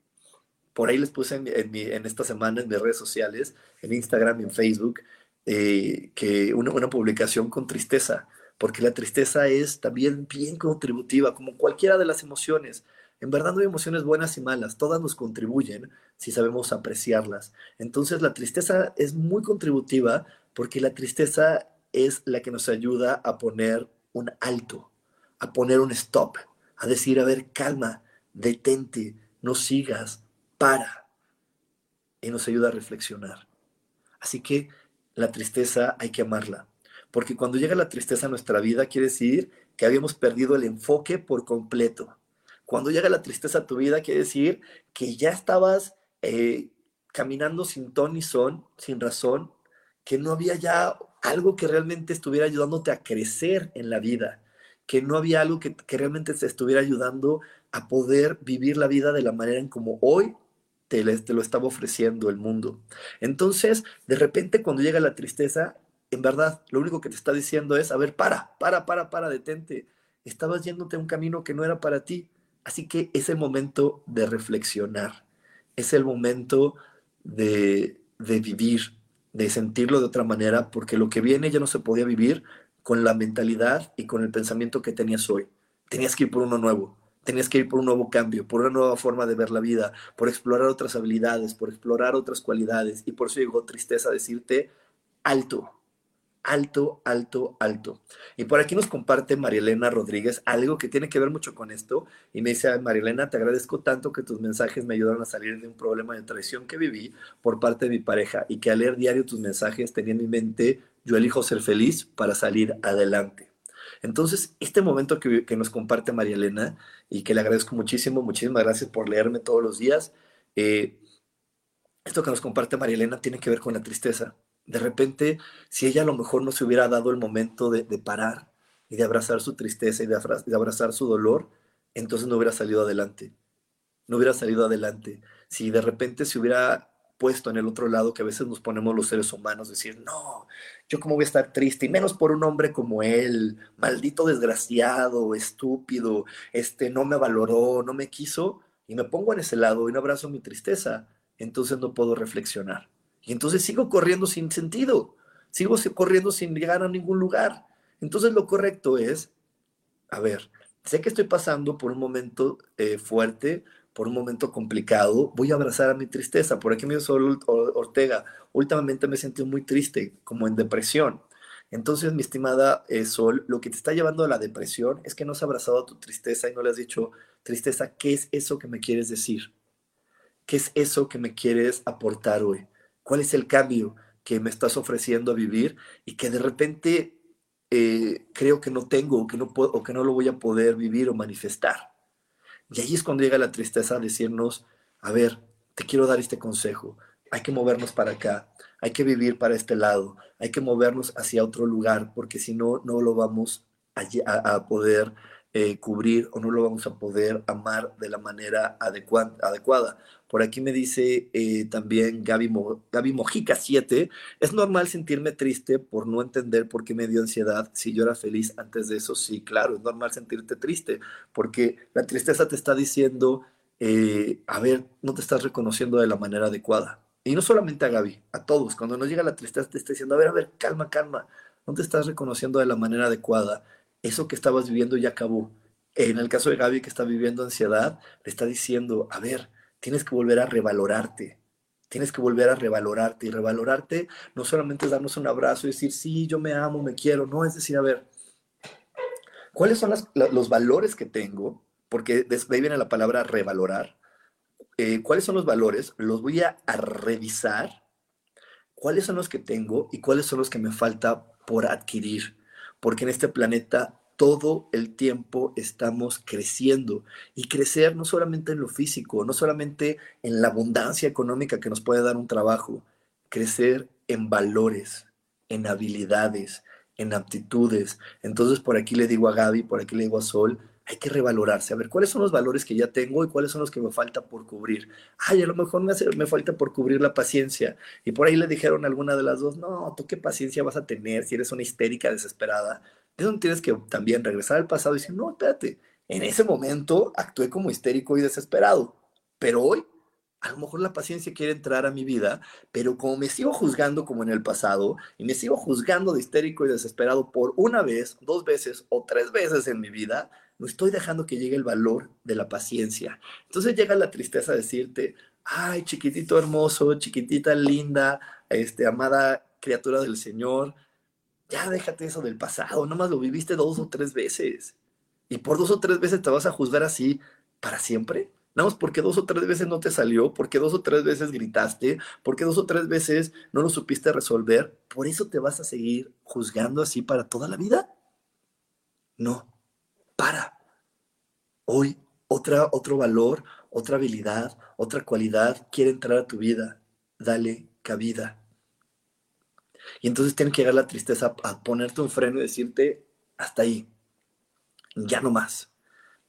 Por ahí les puse en, esta semana en mis redes sociales, en Instagram y en Facebook, eh, que una, una publicación con tristeza, porque la tristeza es también bien contributiva, como cualquiera de las emociones. En verdad no hay emociones buenas y malas, todas nos contribuyen si sabemos apreciarlas. Entonces la tristeza es muy contributiva porque la tristeza es la que nos ayuda a poner un alto, a poner un stop, a decir, a ver, calma, detente, no sigas, para y nos ayuda a reflexionar. Así que la tristeza hay que amarla, porque cuando llega la tristeza a nuestra vida quiere decir que habíamos perdido el enfoque por completo. Cuando llega la tristeza a tu vida, quiere decir que ya estabas eh, caminando sin ton ni son, sin razón, que no había ya algo que realmente estuviera ayudándote a crecer en la vida, que no había algo que, que realmente te estuviera ayudando a poder vivir la vida de la manera en como hoy te, te, lo estaba ofreciendo el mundo. Entonces, de repente cuando llega la tristeza, en verdad, lo único que te está diciendo es, a ver, para, para, para, para, detente. Estabas yéndote a un camino que no era para ti. Así que es el momento de reflexionar, es el momento de, de vivir, de sentirlo de otra manera, porque lo que viene ya no se podía vivir con la mentalidad y con el pensamiento que tenías hoy. Tenías que ir por uno nuevo, tenías que ir por un nuevo cambio, por una nueva forma de ver la vida, por explorar otras habilidades, por explorar otras cualidades. Y por eso llegó tristeza a decirte, alto, alto, alto, alto. Y por aquí nos comparte Marielena Rodríguez algo que tiene que ver mucho con esto. Y me dice, Marielena, te agradezco tanto que tus mensajes me ayudaron a salir de un problema de traición que viví por parte de mi pareja y que al leer diario tus mensajes tenía en mi mente, yo elijo ser feliz para salir adelante. Entonces, este momento que, nos comparte Marielena y que le agradezco muchísimo, muchísimas gracias por leerme todos los días. Eh, esto que nos comparte Marielena tiene que ver con la tristeza de repente, si ella a lo mejor no se hubiera dado el momento de, parar y de abrazar su tristeza y de abrazar su dolor, entonces no hubiera salido adelante. No hubiera salido adelante. Si de repente se hubiera puesto en el otro lado que a veces nos ponemos los seres humanos, decir, no, yo cómo voy a estar triste, y menos por un hombre como él, maldito desgraciado, estúpido, este, no me valoró, no me quiso, y me pongo en ese lado y no abrazo mi tristeza, entonces no puedo reflexionar. Y entonces sigo corriendo sin sentido, sigo corriendo sin llegar a ningún lugar. Entonces lo correcto es, a ver, sé que estoy pasando por un momento eh, fuerte, por un momento complicado, voy a abrazar a mi tristeza. Por aquí me Ortega, últimamente me sentí muy triste, como en depresión. Entonces, mi estimada eh, Sol, lo que te está llevando a la depresión es que no has abrazado a tu tristeza y no le has dicho, tristeza, ¿qué es eso que me quieres decir? ¿Qué es eso que me quieres aportar hoy? cuál es el cambio que me estás ofreciendo a vivir y que de repente eh, creo que no tengo o que no, puedo, o que no lo voy a poder vivir o manifestar. Y ahí es cuando llega la tristeza a decirnos, a ver, te quiero dar este consejo, hay que movernos para acá, hay que vivir para este lado, hay que movernos hacia otro lugar, porque si no, no lo vamos a, poder eh, cubrir o no lo vamos a poder amar de la manera adecuada. Por aquí me dice eh, también Gaby, Mojica 7, es normal sentirme triste por no entender por qué me dio ansiedad si yo era feliz antes de eso. Sí, claro, es normal sentirte triste porque la tristeza te está diciendo, eh, a ver, no te estás reconociendo de la manera adecuada. Y no solamente a Gaby, a todos. Cuando nos llega la tristeza te está diciendo, a ver, a ver, calma, calma. No te estás reconociendo de la manera adecuada. Eso que estabas viviendo ya acabó. En el caso de Gaby que está viviendo ansiedad, le está diciendo, a ver, tienes que volver a revalorarte. Tienes que volver a revalorarte. Y revalorarte no solamente es darnos un abrazo y decir, sí, yo me amo, me quiero. No, es decir, a ver, ¿cuáles son los valores que tengo? Porque de ahí viene la palabra revalorar. Eh, ¿Cuáles son los valores? Los voy a, a revisar. ¿Cuáles son los que tengo y cuáles son los que me falta por adquirir? Porque en este planeta todo el tiempo estamos creciendo y crecer no solamente en lo físico, no solamente en la abundancia económica que nos puede dar un trabajo, crecer en valores, en habilidades, en aptitudes. Entonces por aquí le digo a Gaby, por aquí le digo a Sol, hay que revalorarse, a ver cuáles son los valores que ya tengo y cuáles son los que me falta por cubrir. Ay, a lo mejor me, me falta por cubrir la paciencia. Y por ahí le dijeron a alguna de las dos, no, tú qué paciencia vas a tener si eres una histérica desesperada es donde tienes que también regresar al pasado y decir, no, espérate, en ese momento actué como histérico y desesperado, pero hoy a lo mejor la paciencia quiere entrar a mi vida, pero como me sigo juzgando como en el pasado y me sigo juzgando de histérico y desesperado por una vez, dos veces o tres veces en mi vida, no estoy dejando que llegue el valor de la paciencia. Entonces llega la tristeza a decirte, ay, chiquitito hermoso, chiquitita linda, este, amada criatura del Señor, ya déjate eso del pasado, nomás lo viviste dos o tres veces. Y por dos o tres veces te vas a juzgar así para siempre. Nada más porque dos o tres veces no te salió, porque dos o tres veces gritaste, porque dos o tres veces no lo supiste resolver, por eso te vas a seguir juzgando así para toda la vida. No, para. Hoy otra, otro valor, otra habilidad, otra cualidad quiere entrar a tu vida. Dale cabida. Y entonces tiene que llegar la tristeza a ponerte un freno y decirte, hasta ahí, ya no más.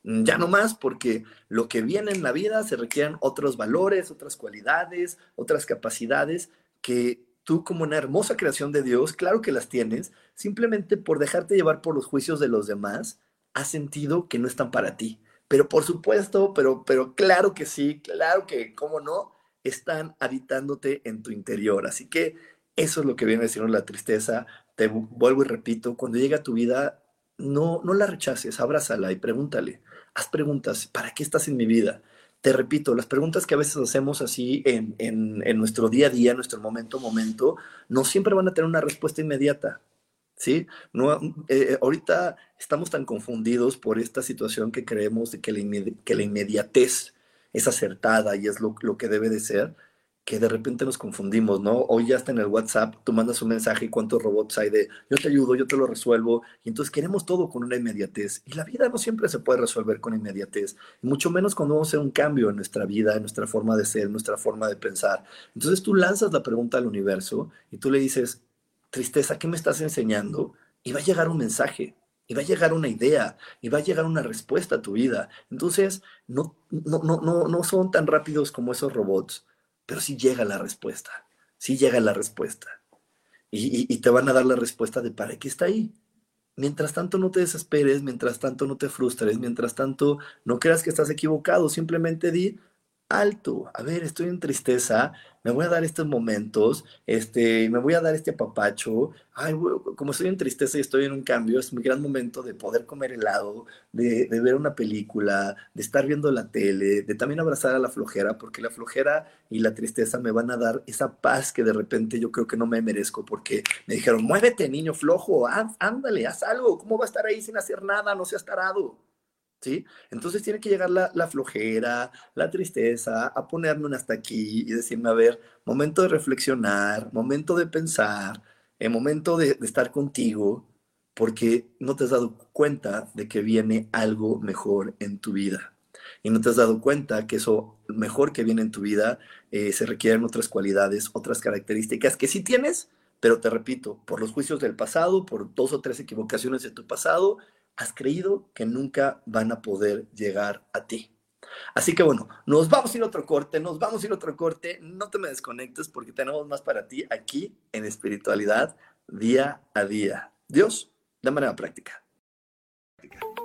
Ya no más porque lo que viene en la vida se requieren otros valores, otras cualidades, otras capacidades que tú como una hermosa creación de Dios, claro que las tienes, simplemente por dejarte llevar por los juicios de los demás, has sentido que no están para ti. Pero por supuesto, pero, pero claro que sí, claro que, ¿cómo no? Están habitándote en tu interior. Así que eso es lo que viene a decirnos la tristeza. Te vuelvo y repito, cuando llega a tu vida, no, no la rechaces, abrázala y pregúntale. Haz preguntas, ¿para qué estás en mi vida? Te repito, las preguntas que a veces hacemos así en, en, nuestro día a día, en nuestro momento a momento, no siempre van a tener una respuesta inmediata. ¿Sí? No, eh, eh, ahorita estamos tan confundidos por esta situación que creemos que la, inmediatez es acertada y es lo, lo, que debe de ser, que de repente nos confundimos, ¿no? Hoy ya está en el WhatsApp, tú mandas un mensaje y cuántos robots hay de yo te ayudo, yo te lo resuelvo, y entonces queremos todo con una inmediatez. Y la vida no siempre se puede resolver con inmediatez, mucho menos cuando vamos a hacer un cambio en nuestra vida, en nuestra forma de ser, en nuestra forma de pensar. Entonces tú lanzas la pregunta al universo y tú le dices, tristeza, ¿qué me estás enseñando? Y va a llegar un mensaje, y va a llegar una idea, y va a llegar una respuesta a tu vida. Entonces, no, no, no, no son tan rápidos como esos robots, pero sí llega la respuesta, sí llega la respuesta. Y, y, te van a dar la respuesta de para qué está ahí. Mientras tanto no te desesperes, mientras tanto no te frustres, mientras tanto no creas que estás equivocado, simplemente di, alto, a ver, estoy en tristeza, me voy a dar estos momentos, este, me voy a dar este apapacho, ay, como estoy en tristeza y estoy en un cambio, es mi gran momento de poder comer helado, de, de, ver una película, de estar viendo la tele, de también abrazar a la flojera, porque la flojera y la tristeza me van a dar esa paz que de repente yo creo que no me merezco, porque me dijeron, muévete, niño flojo, ándale, haz algo, ¿cómo va a estar ahí sin hacer nada? No seas tarado. Entonces tiene que llegar la, flojera, la tristeza, a ponerme hasta aquí y decirme, a ver, momento de reflexionar, momento de pensar, el eh, momento de, de estar contigo, porque no te has dado cuenta de que viene algo mejor en tu vida. Y no te has dado cuenta que eso mejor que viene en tu vida eh, se requieren otras cualidades, otras características que sí tienes, pero te repito, por los juicios del pasado, por dos o tres equivocaciones de tu pasado, has creído que nunca van a poder llegar a ti. Así que bueno, nos vamos a ir a otro corte, nos vamos a ir a otro corte, no te me desconectes porque tenemos más para ti aquí en espiritualidad día a día. Dios, de manera práctica. En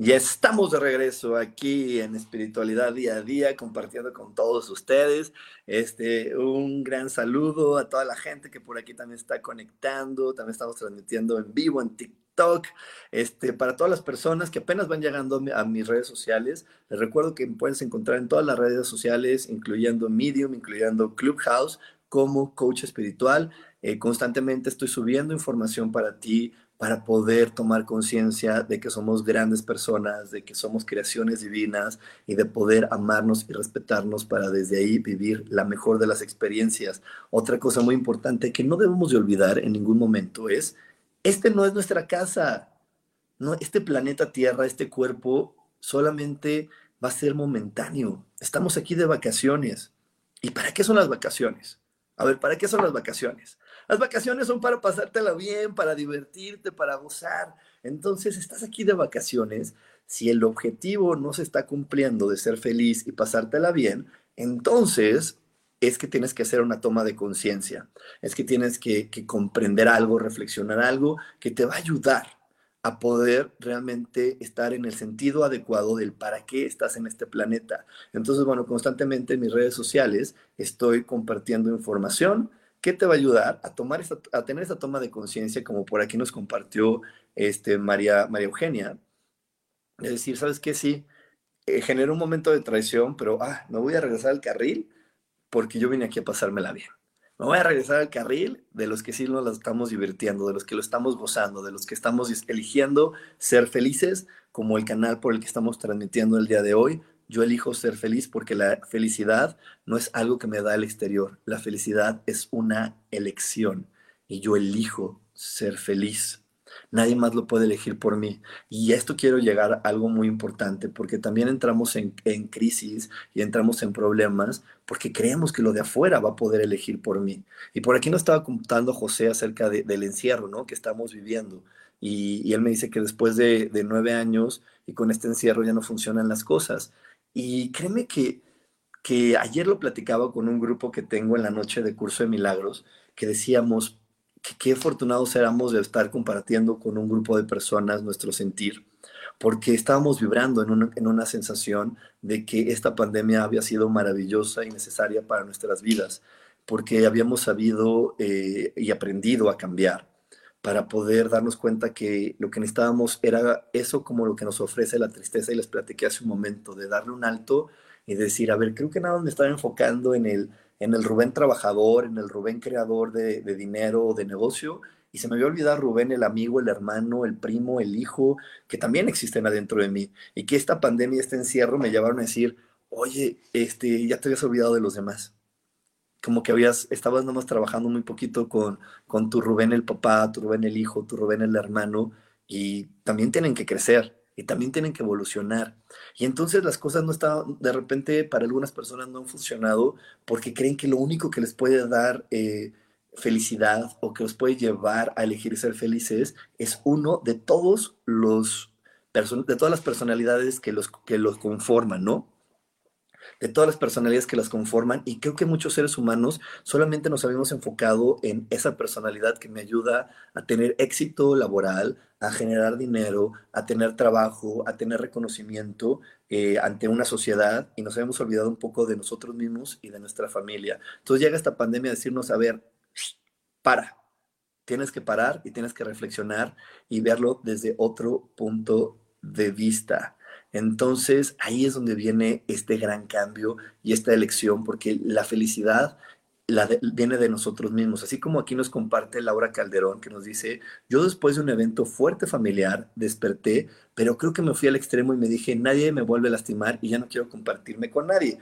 Ya estamos de regreso aquí en Espiritualidad Día a Día, compartiendo con todos ustedes. Este, un gran saludo a toda la gente que por aquí también está conectando. También estamos transmitiendo en vivo en TikTok. Este, para todas las personas que apenas van llegando a mis redes sociales, les recuerdo que me puedes encontrar en todas las redes sociales, incluyendo Medium, incluyendo Clubhouse, como coach espiritual. Eh, constantemente estoy subiendo información para ti, para poder tomar conciencia de que somos grandes personas, de que somos creaciones divinas y de poder amarnos y respetarnos para desde ahí vivir la mejor de las experiencias. Otra cosa muy importante que no debemos de olvidar en ningún momento es, este no es nuestra casa, no, este planeta Tierra, este cuerpo solamente va a ser momentáneo. Estamos aquí de vacaciones. ¿Y para qué son las vacaciones? A ver, ¿para qué son las vacaciones? Las vacaciones son para pasártela bien, para divertirte, para gozar. Entonces, estás aquí de vacaciones. Si el objetivo no se está cumpliendo de ser feliz y pasártela bien, entonces es que tienes que hacer una toma de conciencia. Es que tienes que, comprender algo, reflexionar algo que te va a ayudar a poder realmente estar en el sentido adecuado del para qué estás en este planeta. Entonces, bueno, constantemente en mis redes sociales estoy compartiendo información ¿Qué te va a ayudar a, tomar a tener esa toma de conciencia, como por aquí nos compartió este, María, María Eugenia? Es decir, ¿sabes qué? Sí, eh, generó un momento de traición, pero ah, me voy a regresar al carril porque yo vine aquí a pasármela bien. Me voy a regresar al carril de los que sí nos la estamos divirtiendo, de los que lo estamos gozando, de los que estamos eligiendo ser felices, como el canal por el que estamos transmitiendo el día de hoy, yo elijo ser feliz porque la felicidad no es algo que me da el exterior. La felicidad es una elección y yo elijo ser feliz. Nadie más lo puede elegir por mí. Y esto quiero llegar a algo muy importante porque también entramos en, crisis y entramos en problemas porque creemos que lo de afuera va a poder elegir por mí. Y por aquí nos estaba contando José acerca del encierro ¿no? que estamos viviendo. Y, él me dice que después de, de nueve años y con este encierro ya no funcionan las cosas. Y créeme que, que ayer lo platicaba con un grupo que tengo en la noche de curso de milagros, que decíamos que qué afortunados éramos de estar compartiendo con un grupo de personas nuestro sentir, porque estábamos vibrando en una, en una sensación de que esta pandemia había sido maravillosa y necesaria para nuestras vidas, porque habíamos sabido eh, y aprendido a cambiar para poder darnos cuenta que lo que necesitábamos era eso como lo que nos ofrece la tristeza y les platiqué hace un momento, de darle un alto y decir, a ver, creo que nada me estaba enfocando en el, en el Rubén trabajador, en el Rubén creador de, dinero de negocio, y se me había olvidado Rubén, el amigo, el hermano, el primo, el hijo, que también existen adentro de mí, y que esta pandemia, este encierro me llevaron a decir, oye, este, ya te habías olvidado de los demás como que habías, estabas nomás trabajando muy poquito con, con tu Rubén el papá, tu Rubén el hijo, tu Rubén el hermano, y también tienen que crecer y también tienen que evolucionar. Y entonces las cosas no están, de repente para algunas personas no han funcionado porque creen que lo único que les puede dar eh, felicidad o que los puede llevar a elegir ser felices es uno de todos los de todas las personalidades que los, que los conforman, ¿no? De todas las personalidades que las conforman y creo que muchos seres humanos solamente nos habíamos enfocado en esa personalidad que me ayuda a tener éxito laboral, a generar dinero, a tener trabajo, a tener reconocimiento eh, ante una sociedad y nos habíamos olvidado un poco de nosotros mismos y de nuestra familia. Entonces llega esta pandemia a decirnos, a ver, para, tienes que parar y tienes que reflexionar y verlo desde otro punto de vista. Entonces ahí es donde viene este gran cambio y esta elección, porque la felicidad viene de nosotros mismos, así como aquí nos comparte Laura Calderón, que nos dice, yo después de un evento fuerte familiar desperté, pero creo que me fui al extremo y me dije, nadie me vuelve a lastimar y ya no quiero compartirme con nadie.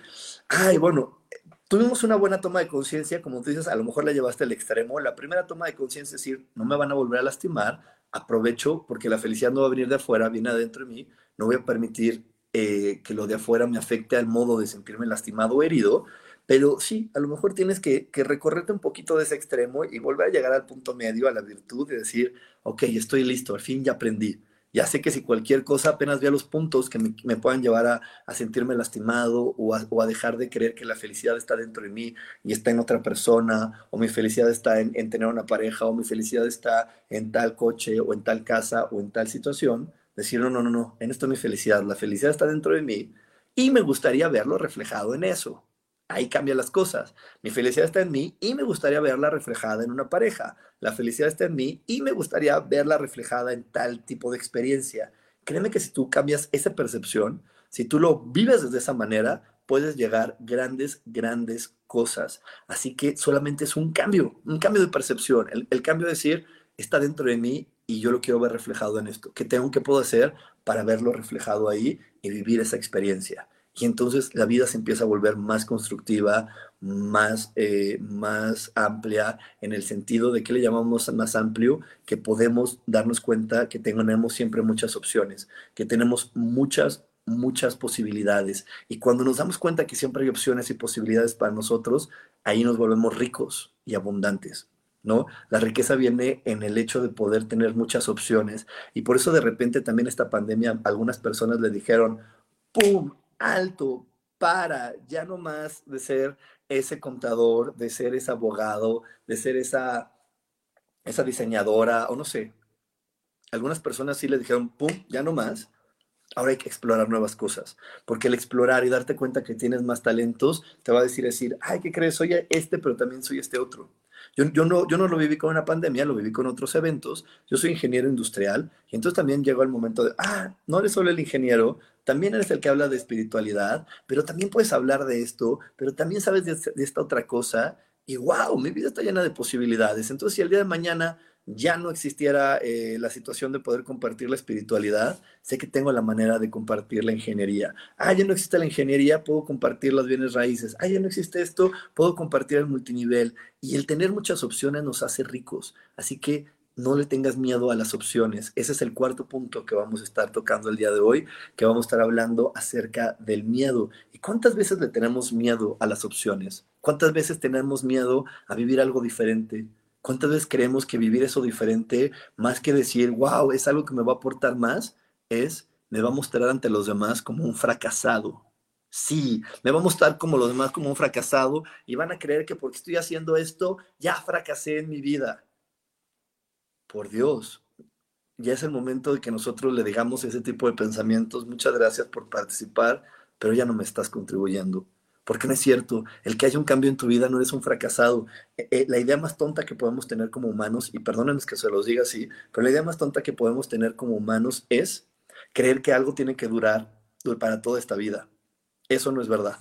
Ay, bueno, tuvimos una buena toma de conciencia, como tú dices, a lo mejor la llevaste al extremo. La primera toma de conciencia es decir, no me van a volver a lastimar, aprovecho porque la felicidad no va a venir de afuera, viene adentro de mí, no voy a permitir eh, que lo de afuera me afecte al modo de sentirme lastimado o herido, pero sí, a lo mejor tienes que, recorrerte un poquito de ese extremo y volver a llegar al punto medio, a la virtud de decir, ok, estoy listo, al fin ya aprendí. Ya sé que si cualquier cosa apenas vea los puntos que me, puedan llevar a, sentirme lastimado o a, dejar de creer que la felicidad está dentro de mí y está en otra persona, o mi felicidad está en tener una pareja, o mi felicidad está en tal coche, o en tal casa, o en tal situación, Decir, no, no, no, no, en esto mi felicidad. La felicidad está dentro de mí y me gustaría verlo reflejado en eso. Ahí cambian las cosas. Mi felicidad está en mí y me gustaría verla reflejada en una pareja. La felicidad está en mí y me gustaría verla reflejada en tal tipo de experiencia. Créeme que si tú cambias esa percepción, si tú lo vives desde esa manera, puedes llegar grandes, grandes cosas. Así que solamente es un cambio, un cambio de percepción. El, el cambio de decir, está dentro de mí y yo lo quiero ver reflejado en esto. ¿Qué tengo que puedo hacer para verlo reflejado ahí y vivir esa experiencia? Y entonces la vida se empieza a volver más constructiva, más, eh, más amplia, en el sentido de que le llamamos más amplio, que podemos darnos cuenta que tenemos siempre muchas opciones, que tenemos muchas, muchas posibilidades. Y cuando nos damos cuenta que siempre hay opciones y posibilidades para nosotros, ahí nos volvemos ricos y abundantes. ¿no? La riqueza viene en el hecho de poder tener muchas opciones y por eso de repente también esta pandemia algunas personas le dijeron, ¡pum! Alto, para, ya no más de ser ese contador, de ser ese abogado, de ser esa, esa diseñadora, o no sé. Algunas personas sí le dijeron, pum, ya no más. Ahora hay que explorar nuevas cosas, porque el explorar y darte cuenta que tienes más talentos te va a decir, decir, ay, ¿qué crees? Soy este, pero también soy este otro. Yo, yo, no, yo no lo viví con una pandemia, lo viví con otros eventos. Yo soy ingeniero industrial y entonces también llegó el momento de, ah, no eres solo el ingeniero, también eres el que habla de espiritualidad, pero también puedes hablar de esto, pero también sabes de, de esta otra cosa. Y wow, mi vida está llena de posibilidades. Entonces, si el día de mañana ya no existiera eh, la situación de poder compartir la espiritualidad, sé que tengo la manera de compartir la ingeniería. Ah, ya no existe la ingeniería, puedo compartir las bienes raíces. Ah, ya no existe esto, puedo compartir el multinivel. Y el tener muchas opciones nos hace ricos. Así que no le tengas miedo a las opciones. Ese es el cuarto punto que vamos a estar tocando el día de hoy, que vamos a estar hablando acerca del miedo. ¿Y cuántas veces le tenemos miedo a las opciones? ¿Cuántas veces tenemos miedo a vivir algo diferente? ¿Cuántas veces creemos que vivir eso diferente, más que decir, wow, es algo que me va a aportar más, es, me va a mostrar ante los demás como un fracasado? Sí, me va a mostrar como los demás como un fracasado y van a creer que porque estoy haciendo esto, ya fracasé en mi vida. Por Dios, ya es el momento de que nosotros le digamos ese tipo de pensamientos. Muchas gracias por participar, pero ya no me estás contribuyendo. Porque no es cierto, el que haya un cambio en tu vida no eres un fracasado. Eh, eh, la idea más tonta que podemos tener como humanos, y perdónenme que se los diga así, pero la idea más tonta que podemos tener como humanos es creer que algo tiene que durar para toda esta vida. Eso no es verdad.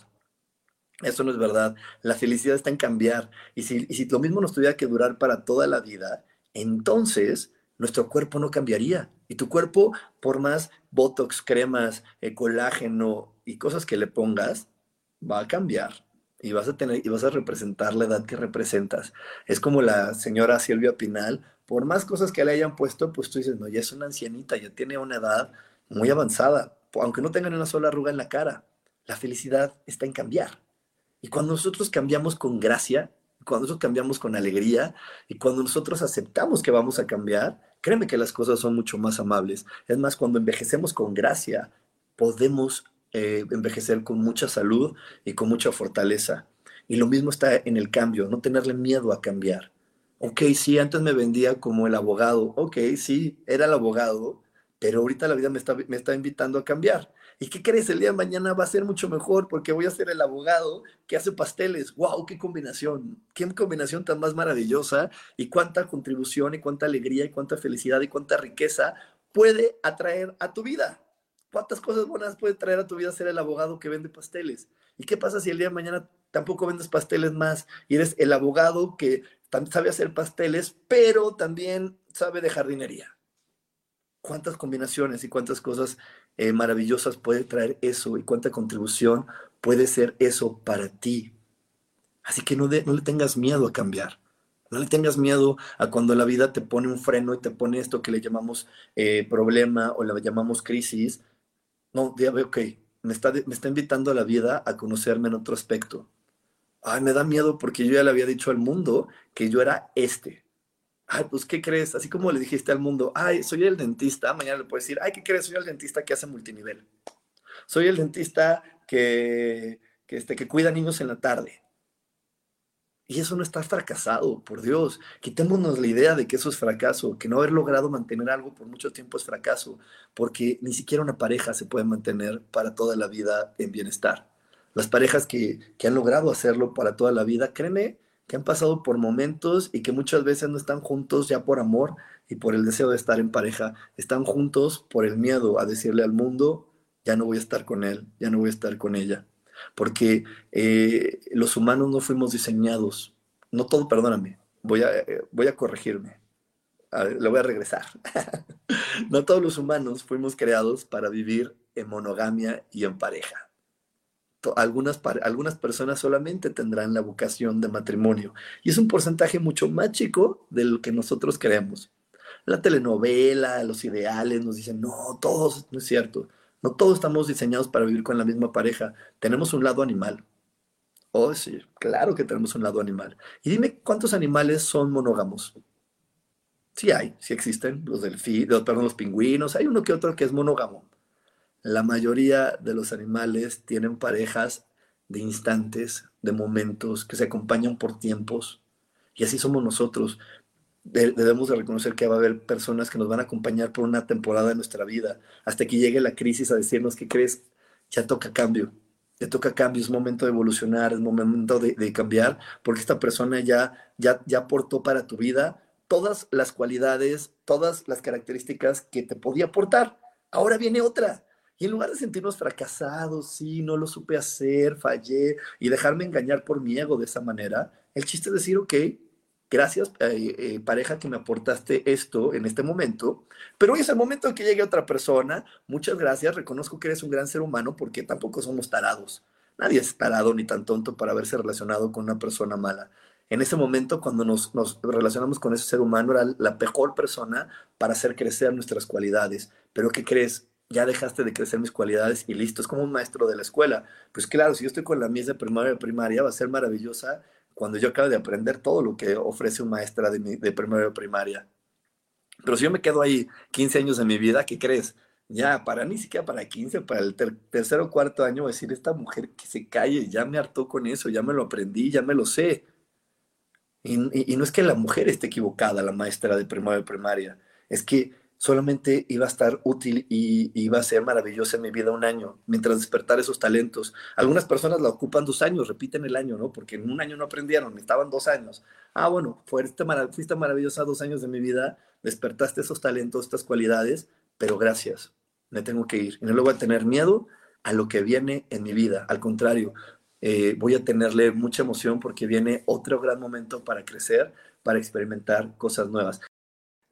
Eso no es verdad. La felicidad está en cambiar. Y si, y si lo mismo nos tuviera que durar para toda la vida, entonces nuestro cuerpo no cambiaría. Y tu cuerpo, por más botox, cremas, eh, colágeno y cosas que le pongas, va a cambiar y vas a tener y vas a representar la edad que representas. Es como la señora Silvia Pinal, por más cosas que le hayan puesto, pues tú dices, no, ya es una ancianita, ya tiene una edad muy avanzada, aunque no tengan una sola arruga en la cara. La felicidad está en cambiar. Y cuando nosotros cambiamos con gracia, cuando nosotros cambiamos con alegría y cuando nosotros aceptamos que vamos a cambiar, créeme que las cosas son mucho más amables. Es más, cuando envejecemos con gracia, podemos eh, envejecer con mucha salud y con mucha fortaleza. Y lo mismo está en el cambio, no tenerle miedo a cambiar. Ok, sí, antes me vendía como el abogado. Ok, sí, era el abogado, pero ahorita la vida me está, me está invitando a cambiar. ¿Y qué crees? El día de mañana va a ser mucho mejor porque voy a ser el abogado que hace pasteles. ¡Wow! ¡Qué combinación! ¡Qué combinación tan más maravillosa! Y cuánta contribución y cuánta alegría y cuánta felicidad y cuánta riqueza puede atraer a tu vida. ¿Cuántas cosas buenas puede traer a tu vida ser el abogado que vende pasteles? ¿Y qué pasa si el día de mañana tampoco vendes pasteles más y eres el abogado que sabe hacer pasteles, pero también sabe de jardinería? ¿Cuántas combinaciones y cuántas cosas eh, maravillosas puede traer eso y cuánta contribución puede ser eso para ti? Así que no, no le tengas miedo a cambiar. No le tengas miedo a cuando la vida te pone un freno y te pone esto que le llamamos eh, problema o le llamamos crisis no, ya veo, ok, me está, me está invitando a la vida a conocerme en otro aspecto. Ay, me da miedo porque yo ya le había dicho al mundo que yo era este. Ay, pues, ¿qué crees? Así como le dijiste al mundo, ay, soy el dentista, mañana le puedes decir, ay, ¿qué crees? Soy el dentista que hace multinivel. Soy el dentista que, que, este, que cuida niños en la tarde. Y eso no está fracasado, por Dios. Quitémonos la idea de que eso es fracaso, que no haber logrado mantener algo por mucho tiempo es fracaso, porque ni siquiera una pareja se puede mantener para toda la vida en bienestar. Las parejas que, que han logrado hacerlo para toda la vida, créeme que han pasado por momentos y que muchas veces no están juntos ya por amor y por el deseo de estar en pareja, están juntos por el miedo a decirle al mundo, ya no voy a estar con él, ya no voy a estar con ella porque eh, los humanos no fuimos diseñados, no todo, perdóname, voy a, eh, voy a corregirme, le voy a regresar. no todos los humanos fuimos creados para vivir en monogamia y en pareja. Algunas, algunas personas solamente tendrán la vocación de matrimonio y es un porcentaje mucho más chico de lo que nosotros queremos. La telenovela, los ideales nos dicen, no, todos, no es cierto. No todos estamos diseñados para vivir con la misma pareja. Tenemos un lado animal. Oh, sí, claro que tenemos un lado animal. Y dime cuántos animales son monógamos. Sí hay, sí existen, los delfines, perdón, los pingüinos, hay uno que otro que es monógamo. La mayoría de los animales tienen parejas de instantes, de momentos, que se acompañan por tiempos. Y así somos nosotros debemos de reconocer que va a haber personas que nos van a acompañar por una temporada de nuestra vida, hasta que llegue la crisis a decirnos que crees, ya toca cambio, ya toca cambio, es momento de evolucionar, es momento de, cambiar, porque esta persona ya, ya, ya aportó para tu vida todas las cualidades, todas las características que te podía aportar. Ahora viene otra. Y en lugar de sentirnos fracasados, sí, no lo supe hacer, fallé, y dejarme engañar por mi ego de esa manera, el chiste es decir, ok, gracias eh, eh, pareja que me aportaste esto en este momento, pero hoy es el momento en que llegue otra persona, muchas gracias, reconozco que eres un gran ser humano porque tampoco somos tarados, nadie es tarado ni tan tonto para haberse relacionado con una persona mala. En ese momento, cuando nos, nos relacionamos con ese ser humano, era la mejor persona para hacer crecer nuestras cualidades. Pero ¿qué crees? ya dejaste de crecer mis cualidades y listo, es como un maestro de la escuela. Pues claro, si yo estoy con la de primaria primaria, va a ser maravillosa cuando yo acabo de aprender todo lo que ofrece un maestra de, de primaria. Pero si yo me quedo ahí 15 años de mi vida, ¿qué crees? Ya, para ni siquiera para 15, para el tercer o cuarto año, voy a decir, esta mujer que se calle, ya me hartó con eso, ya me lo aprendí, ya me lo sé. Y, no es que la mujer esté equivocada, la maestra de primaria primaria, es que solamente iba a estar útil y iba a ser maravillosa en mi vida un año, mientras despertar esos talentos. Algunas personas la ocupan dos años, repiten el año, ¿no? Porque en un año no aprendieron, estaban dos años. Ah, bueno, fuiste, fuiste maravillosa dos años de mi vida, despertaste esos talentos, estas cualidades, pero gracias, me tengo que ir. Y no le voy a tener miedo a lo que viene en mi vida, al contrario, eh, voy a tenerle mucha emoción porque viene otro gran momento para crecer, para experimentar cosas nuevas.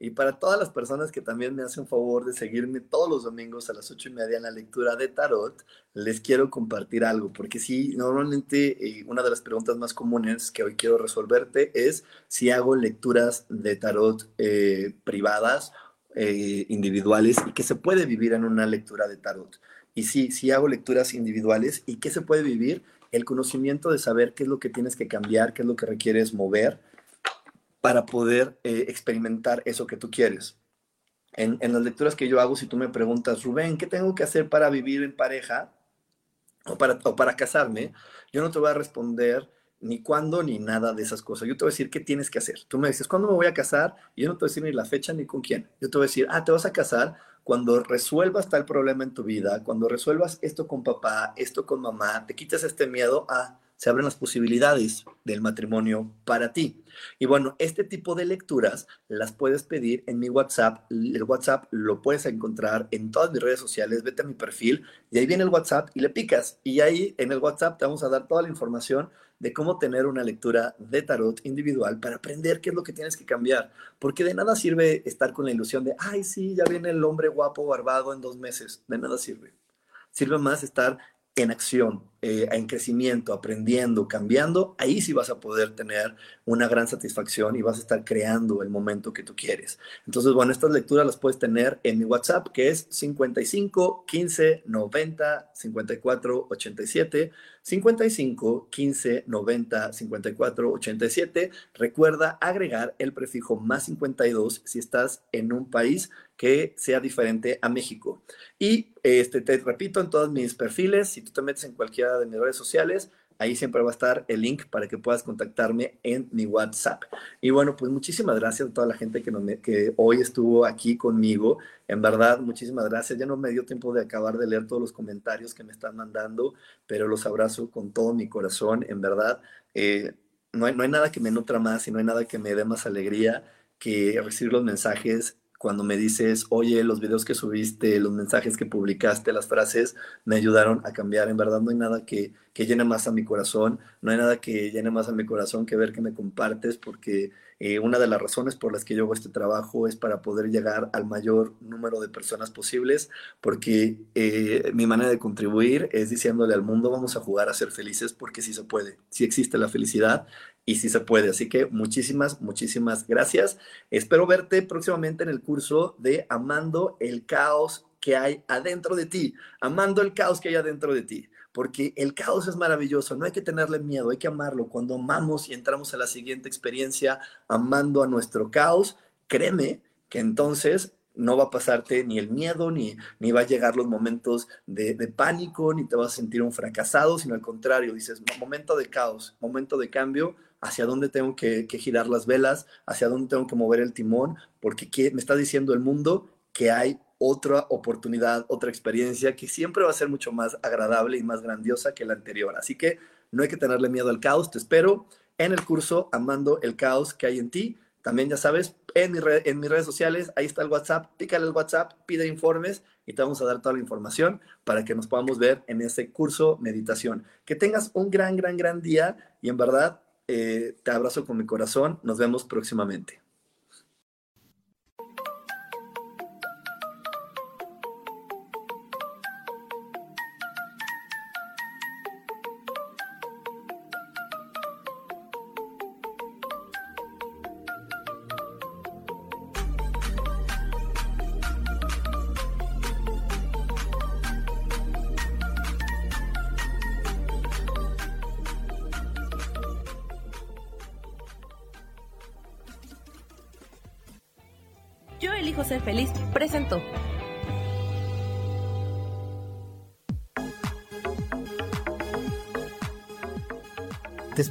Y para todas las personas que también me hacen favor de seguirme todos los domingos a las ocho y media en la lectura de tarot, les quiero compartir algo, porque sí, normalmente eh, una de las preguntas más comunes que hoy quiero resolverte es si hago lecturas de tarot eh, privadas, eh, individuales, y qué se puede vivir en una lectura de tarot. Y sí, sí hago lecturas individuales, ¿y qué se puede vivir? El conocimiento de saber qué es lo que tienes que cambiar, qué es lo que requieres mover para poder eh, experimentar eso que tú quieres. En, las lecturas que yo hago, si tú me preguntas, Rubén, ¿qué tengo que hacer para vivir en pareja o para, o para casarme? Yo no te voy a responder ni cuándo ni nada de esas cosas. Yo te voy a decir qué tienes que hacer. Tú me dices, ¿cuándo me voy a casar? Y yo no te voy a decir ni la fecha ni con quién. Yo te voy a decir, ah, te vas a casar cuando resuelvas tal problema en tu vida, cuando resuelvas esto con papá, esto con mamá, te quitas este miedo a se abren las posibilidades del matrimonio para ti. Y bueno, este tipo de lecturas las puedes pedir en mi WhatsApp. El WhatsApp lo puedes encontrar en todas mis redes sociales. Vete a mi perfil y ahí viene el WhatsApp y le picas. Y ahí en el WhatsApp te vamos a dar toda la información de cómo tener una lectura de tarot individual para aprender qué es lo que tienes que cambiar. Porque de nada sirve estar con la ilusión de, ay, sí, ya viene el hombre guapo, barbado en dos meses. De nada sirve. Sirve más estar en acción, eh, en crecimiento, aprendiendo, cambiando, ahí sí vas a poder tener una gran satisfacción y vas a estar creando el momento que tú quieres. Entonces, bueno, estas lecturas las puedes tener en mi WhatsApp, que es 55 15 90 54 87. 55 15 90 54 87. Recuerda agregar el prefijo más 52 si estás en un país que sea diferente a México. Y este, te repito, en todos mis perfiles, si tú te metes en cualquiera de mis redes sociales, Ahí siempre va a estar el link para que puedas contactarme en mi WhatsApp. Y bueno, pues muchísimas gracias a toda la gente que, que hoy estuvo aquí conmigo. En verdad, muchísimas gracias. Ya no me dio tiempo de acabar de leer todos los comentarios que me están mandando, pero los abrazo con todo mi corazón. En verdad, eh, no, no hay nada que me nutra más y no hay nada que me dé más alegría que recibir los mensajes cuando me dices, oye, los videos que subiste, los mensajes que publicaste, las frases, me ayudaron a cambiar. En verdad no hay nada que, que llene más a mi corazón, no hay nada que llene más a mi corazón que ver que me compartes, porque eh, una de las razones por las que yo hago este trabajo es para poder llegar al mayor número de personas posibles, porque eh, mi manera de contribuir es diciéndole al mundo, vamos a jugar a ser felices, porque sí se puede, sí existe la felicidad y sí se puede. Así que muchísimas, muchísimas gracias. Espero verte próximamente en el curso de Amando el caos que hay adentro de ti, amando el caos que hay adentro de ti, porque el caos es maravilloso, no hay que tenerle miedo, hay que amarlo. Cuando amamos y entramos a la siguiente experiencia amando a nuestro caos, créeme que entonces no va a pasarte ni el miedo, ni, ni va a llegar los momentos de, pánico, ni te vas a sentir un fracasado, sino al contrario, dices, momento de caos, momento de cambio, hacia dónde tengo que, girar las velas, hacia dónde tengo que mover el timón, porque me está diciendo el mundo que hay otra oportunidad, otra experiencia que siempre va a ser mucho más agradable y más grandiosa que la anterior. Así que no hay que tenerle miedo al caos. Te espero en el curso Amando el Caos que hay en ti. También ya sabes, en, mis redes sociales, ahí está el WhatsApp, pícale el WhatsApp, pide informes y te vamos a dar toda la información para que nos podamos ver en ese curso meditación. Que tengas un gran, gran, gran día y en verdad eh, te abrazo con mi corazón. Nos vemos próximamente.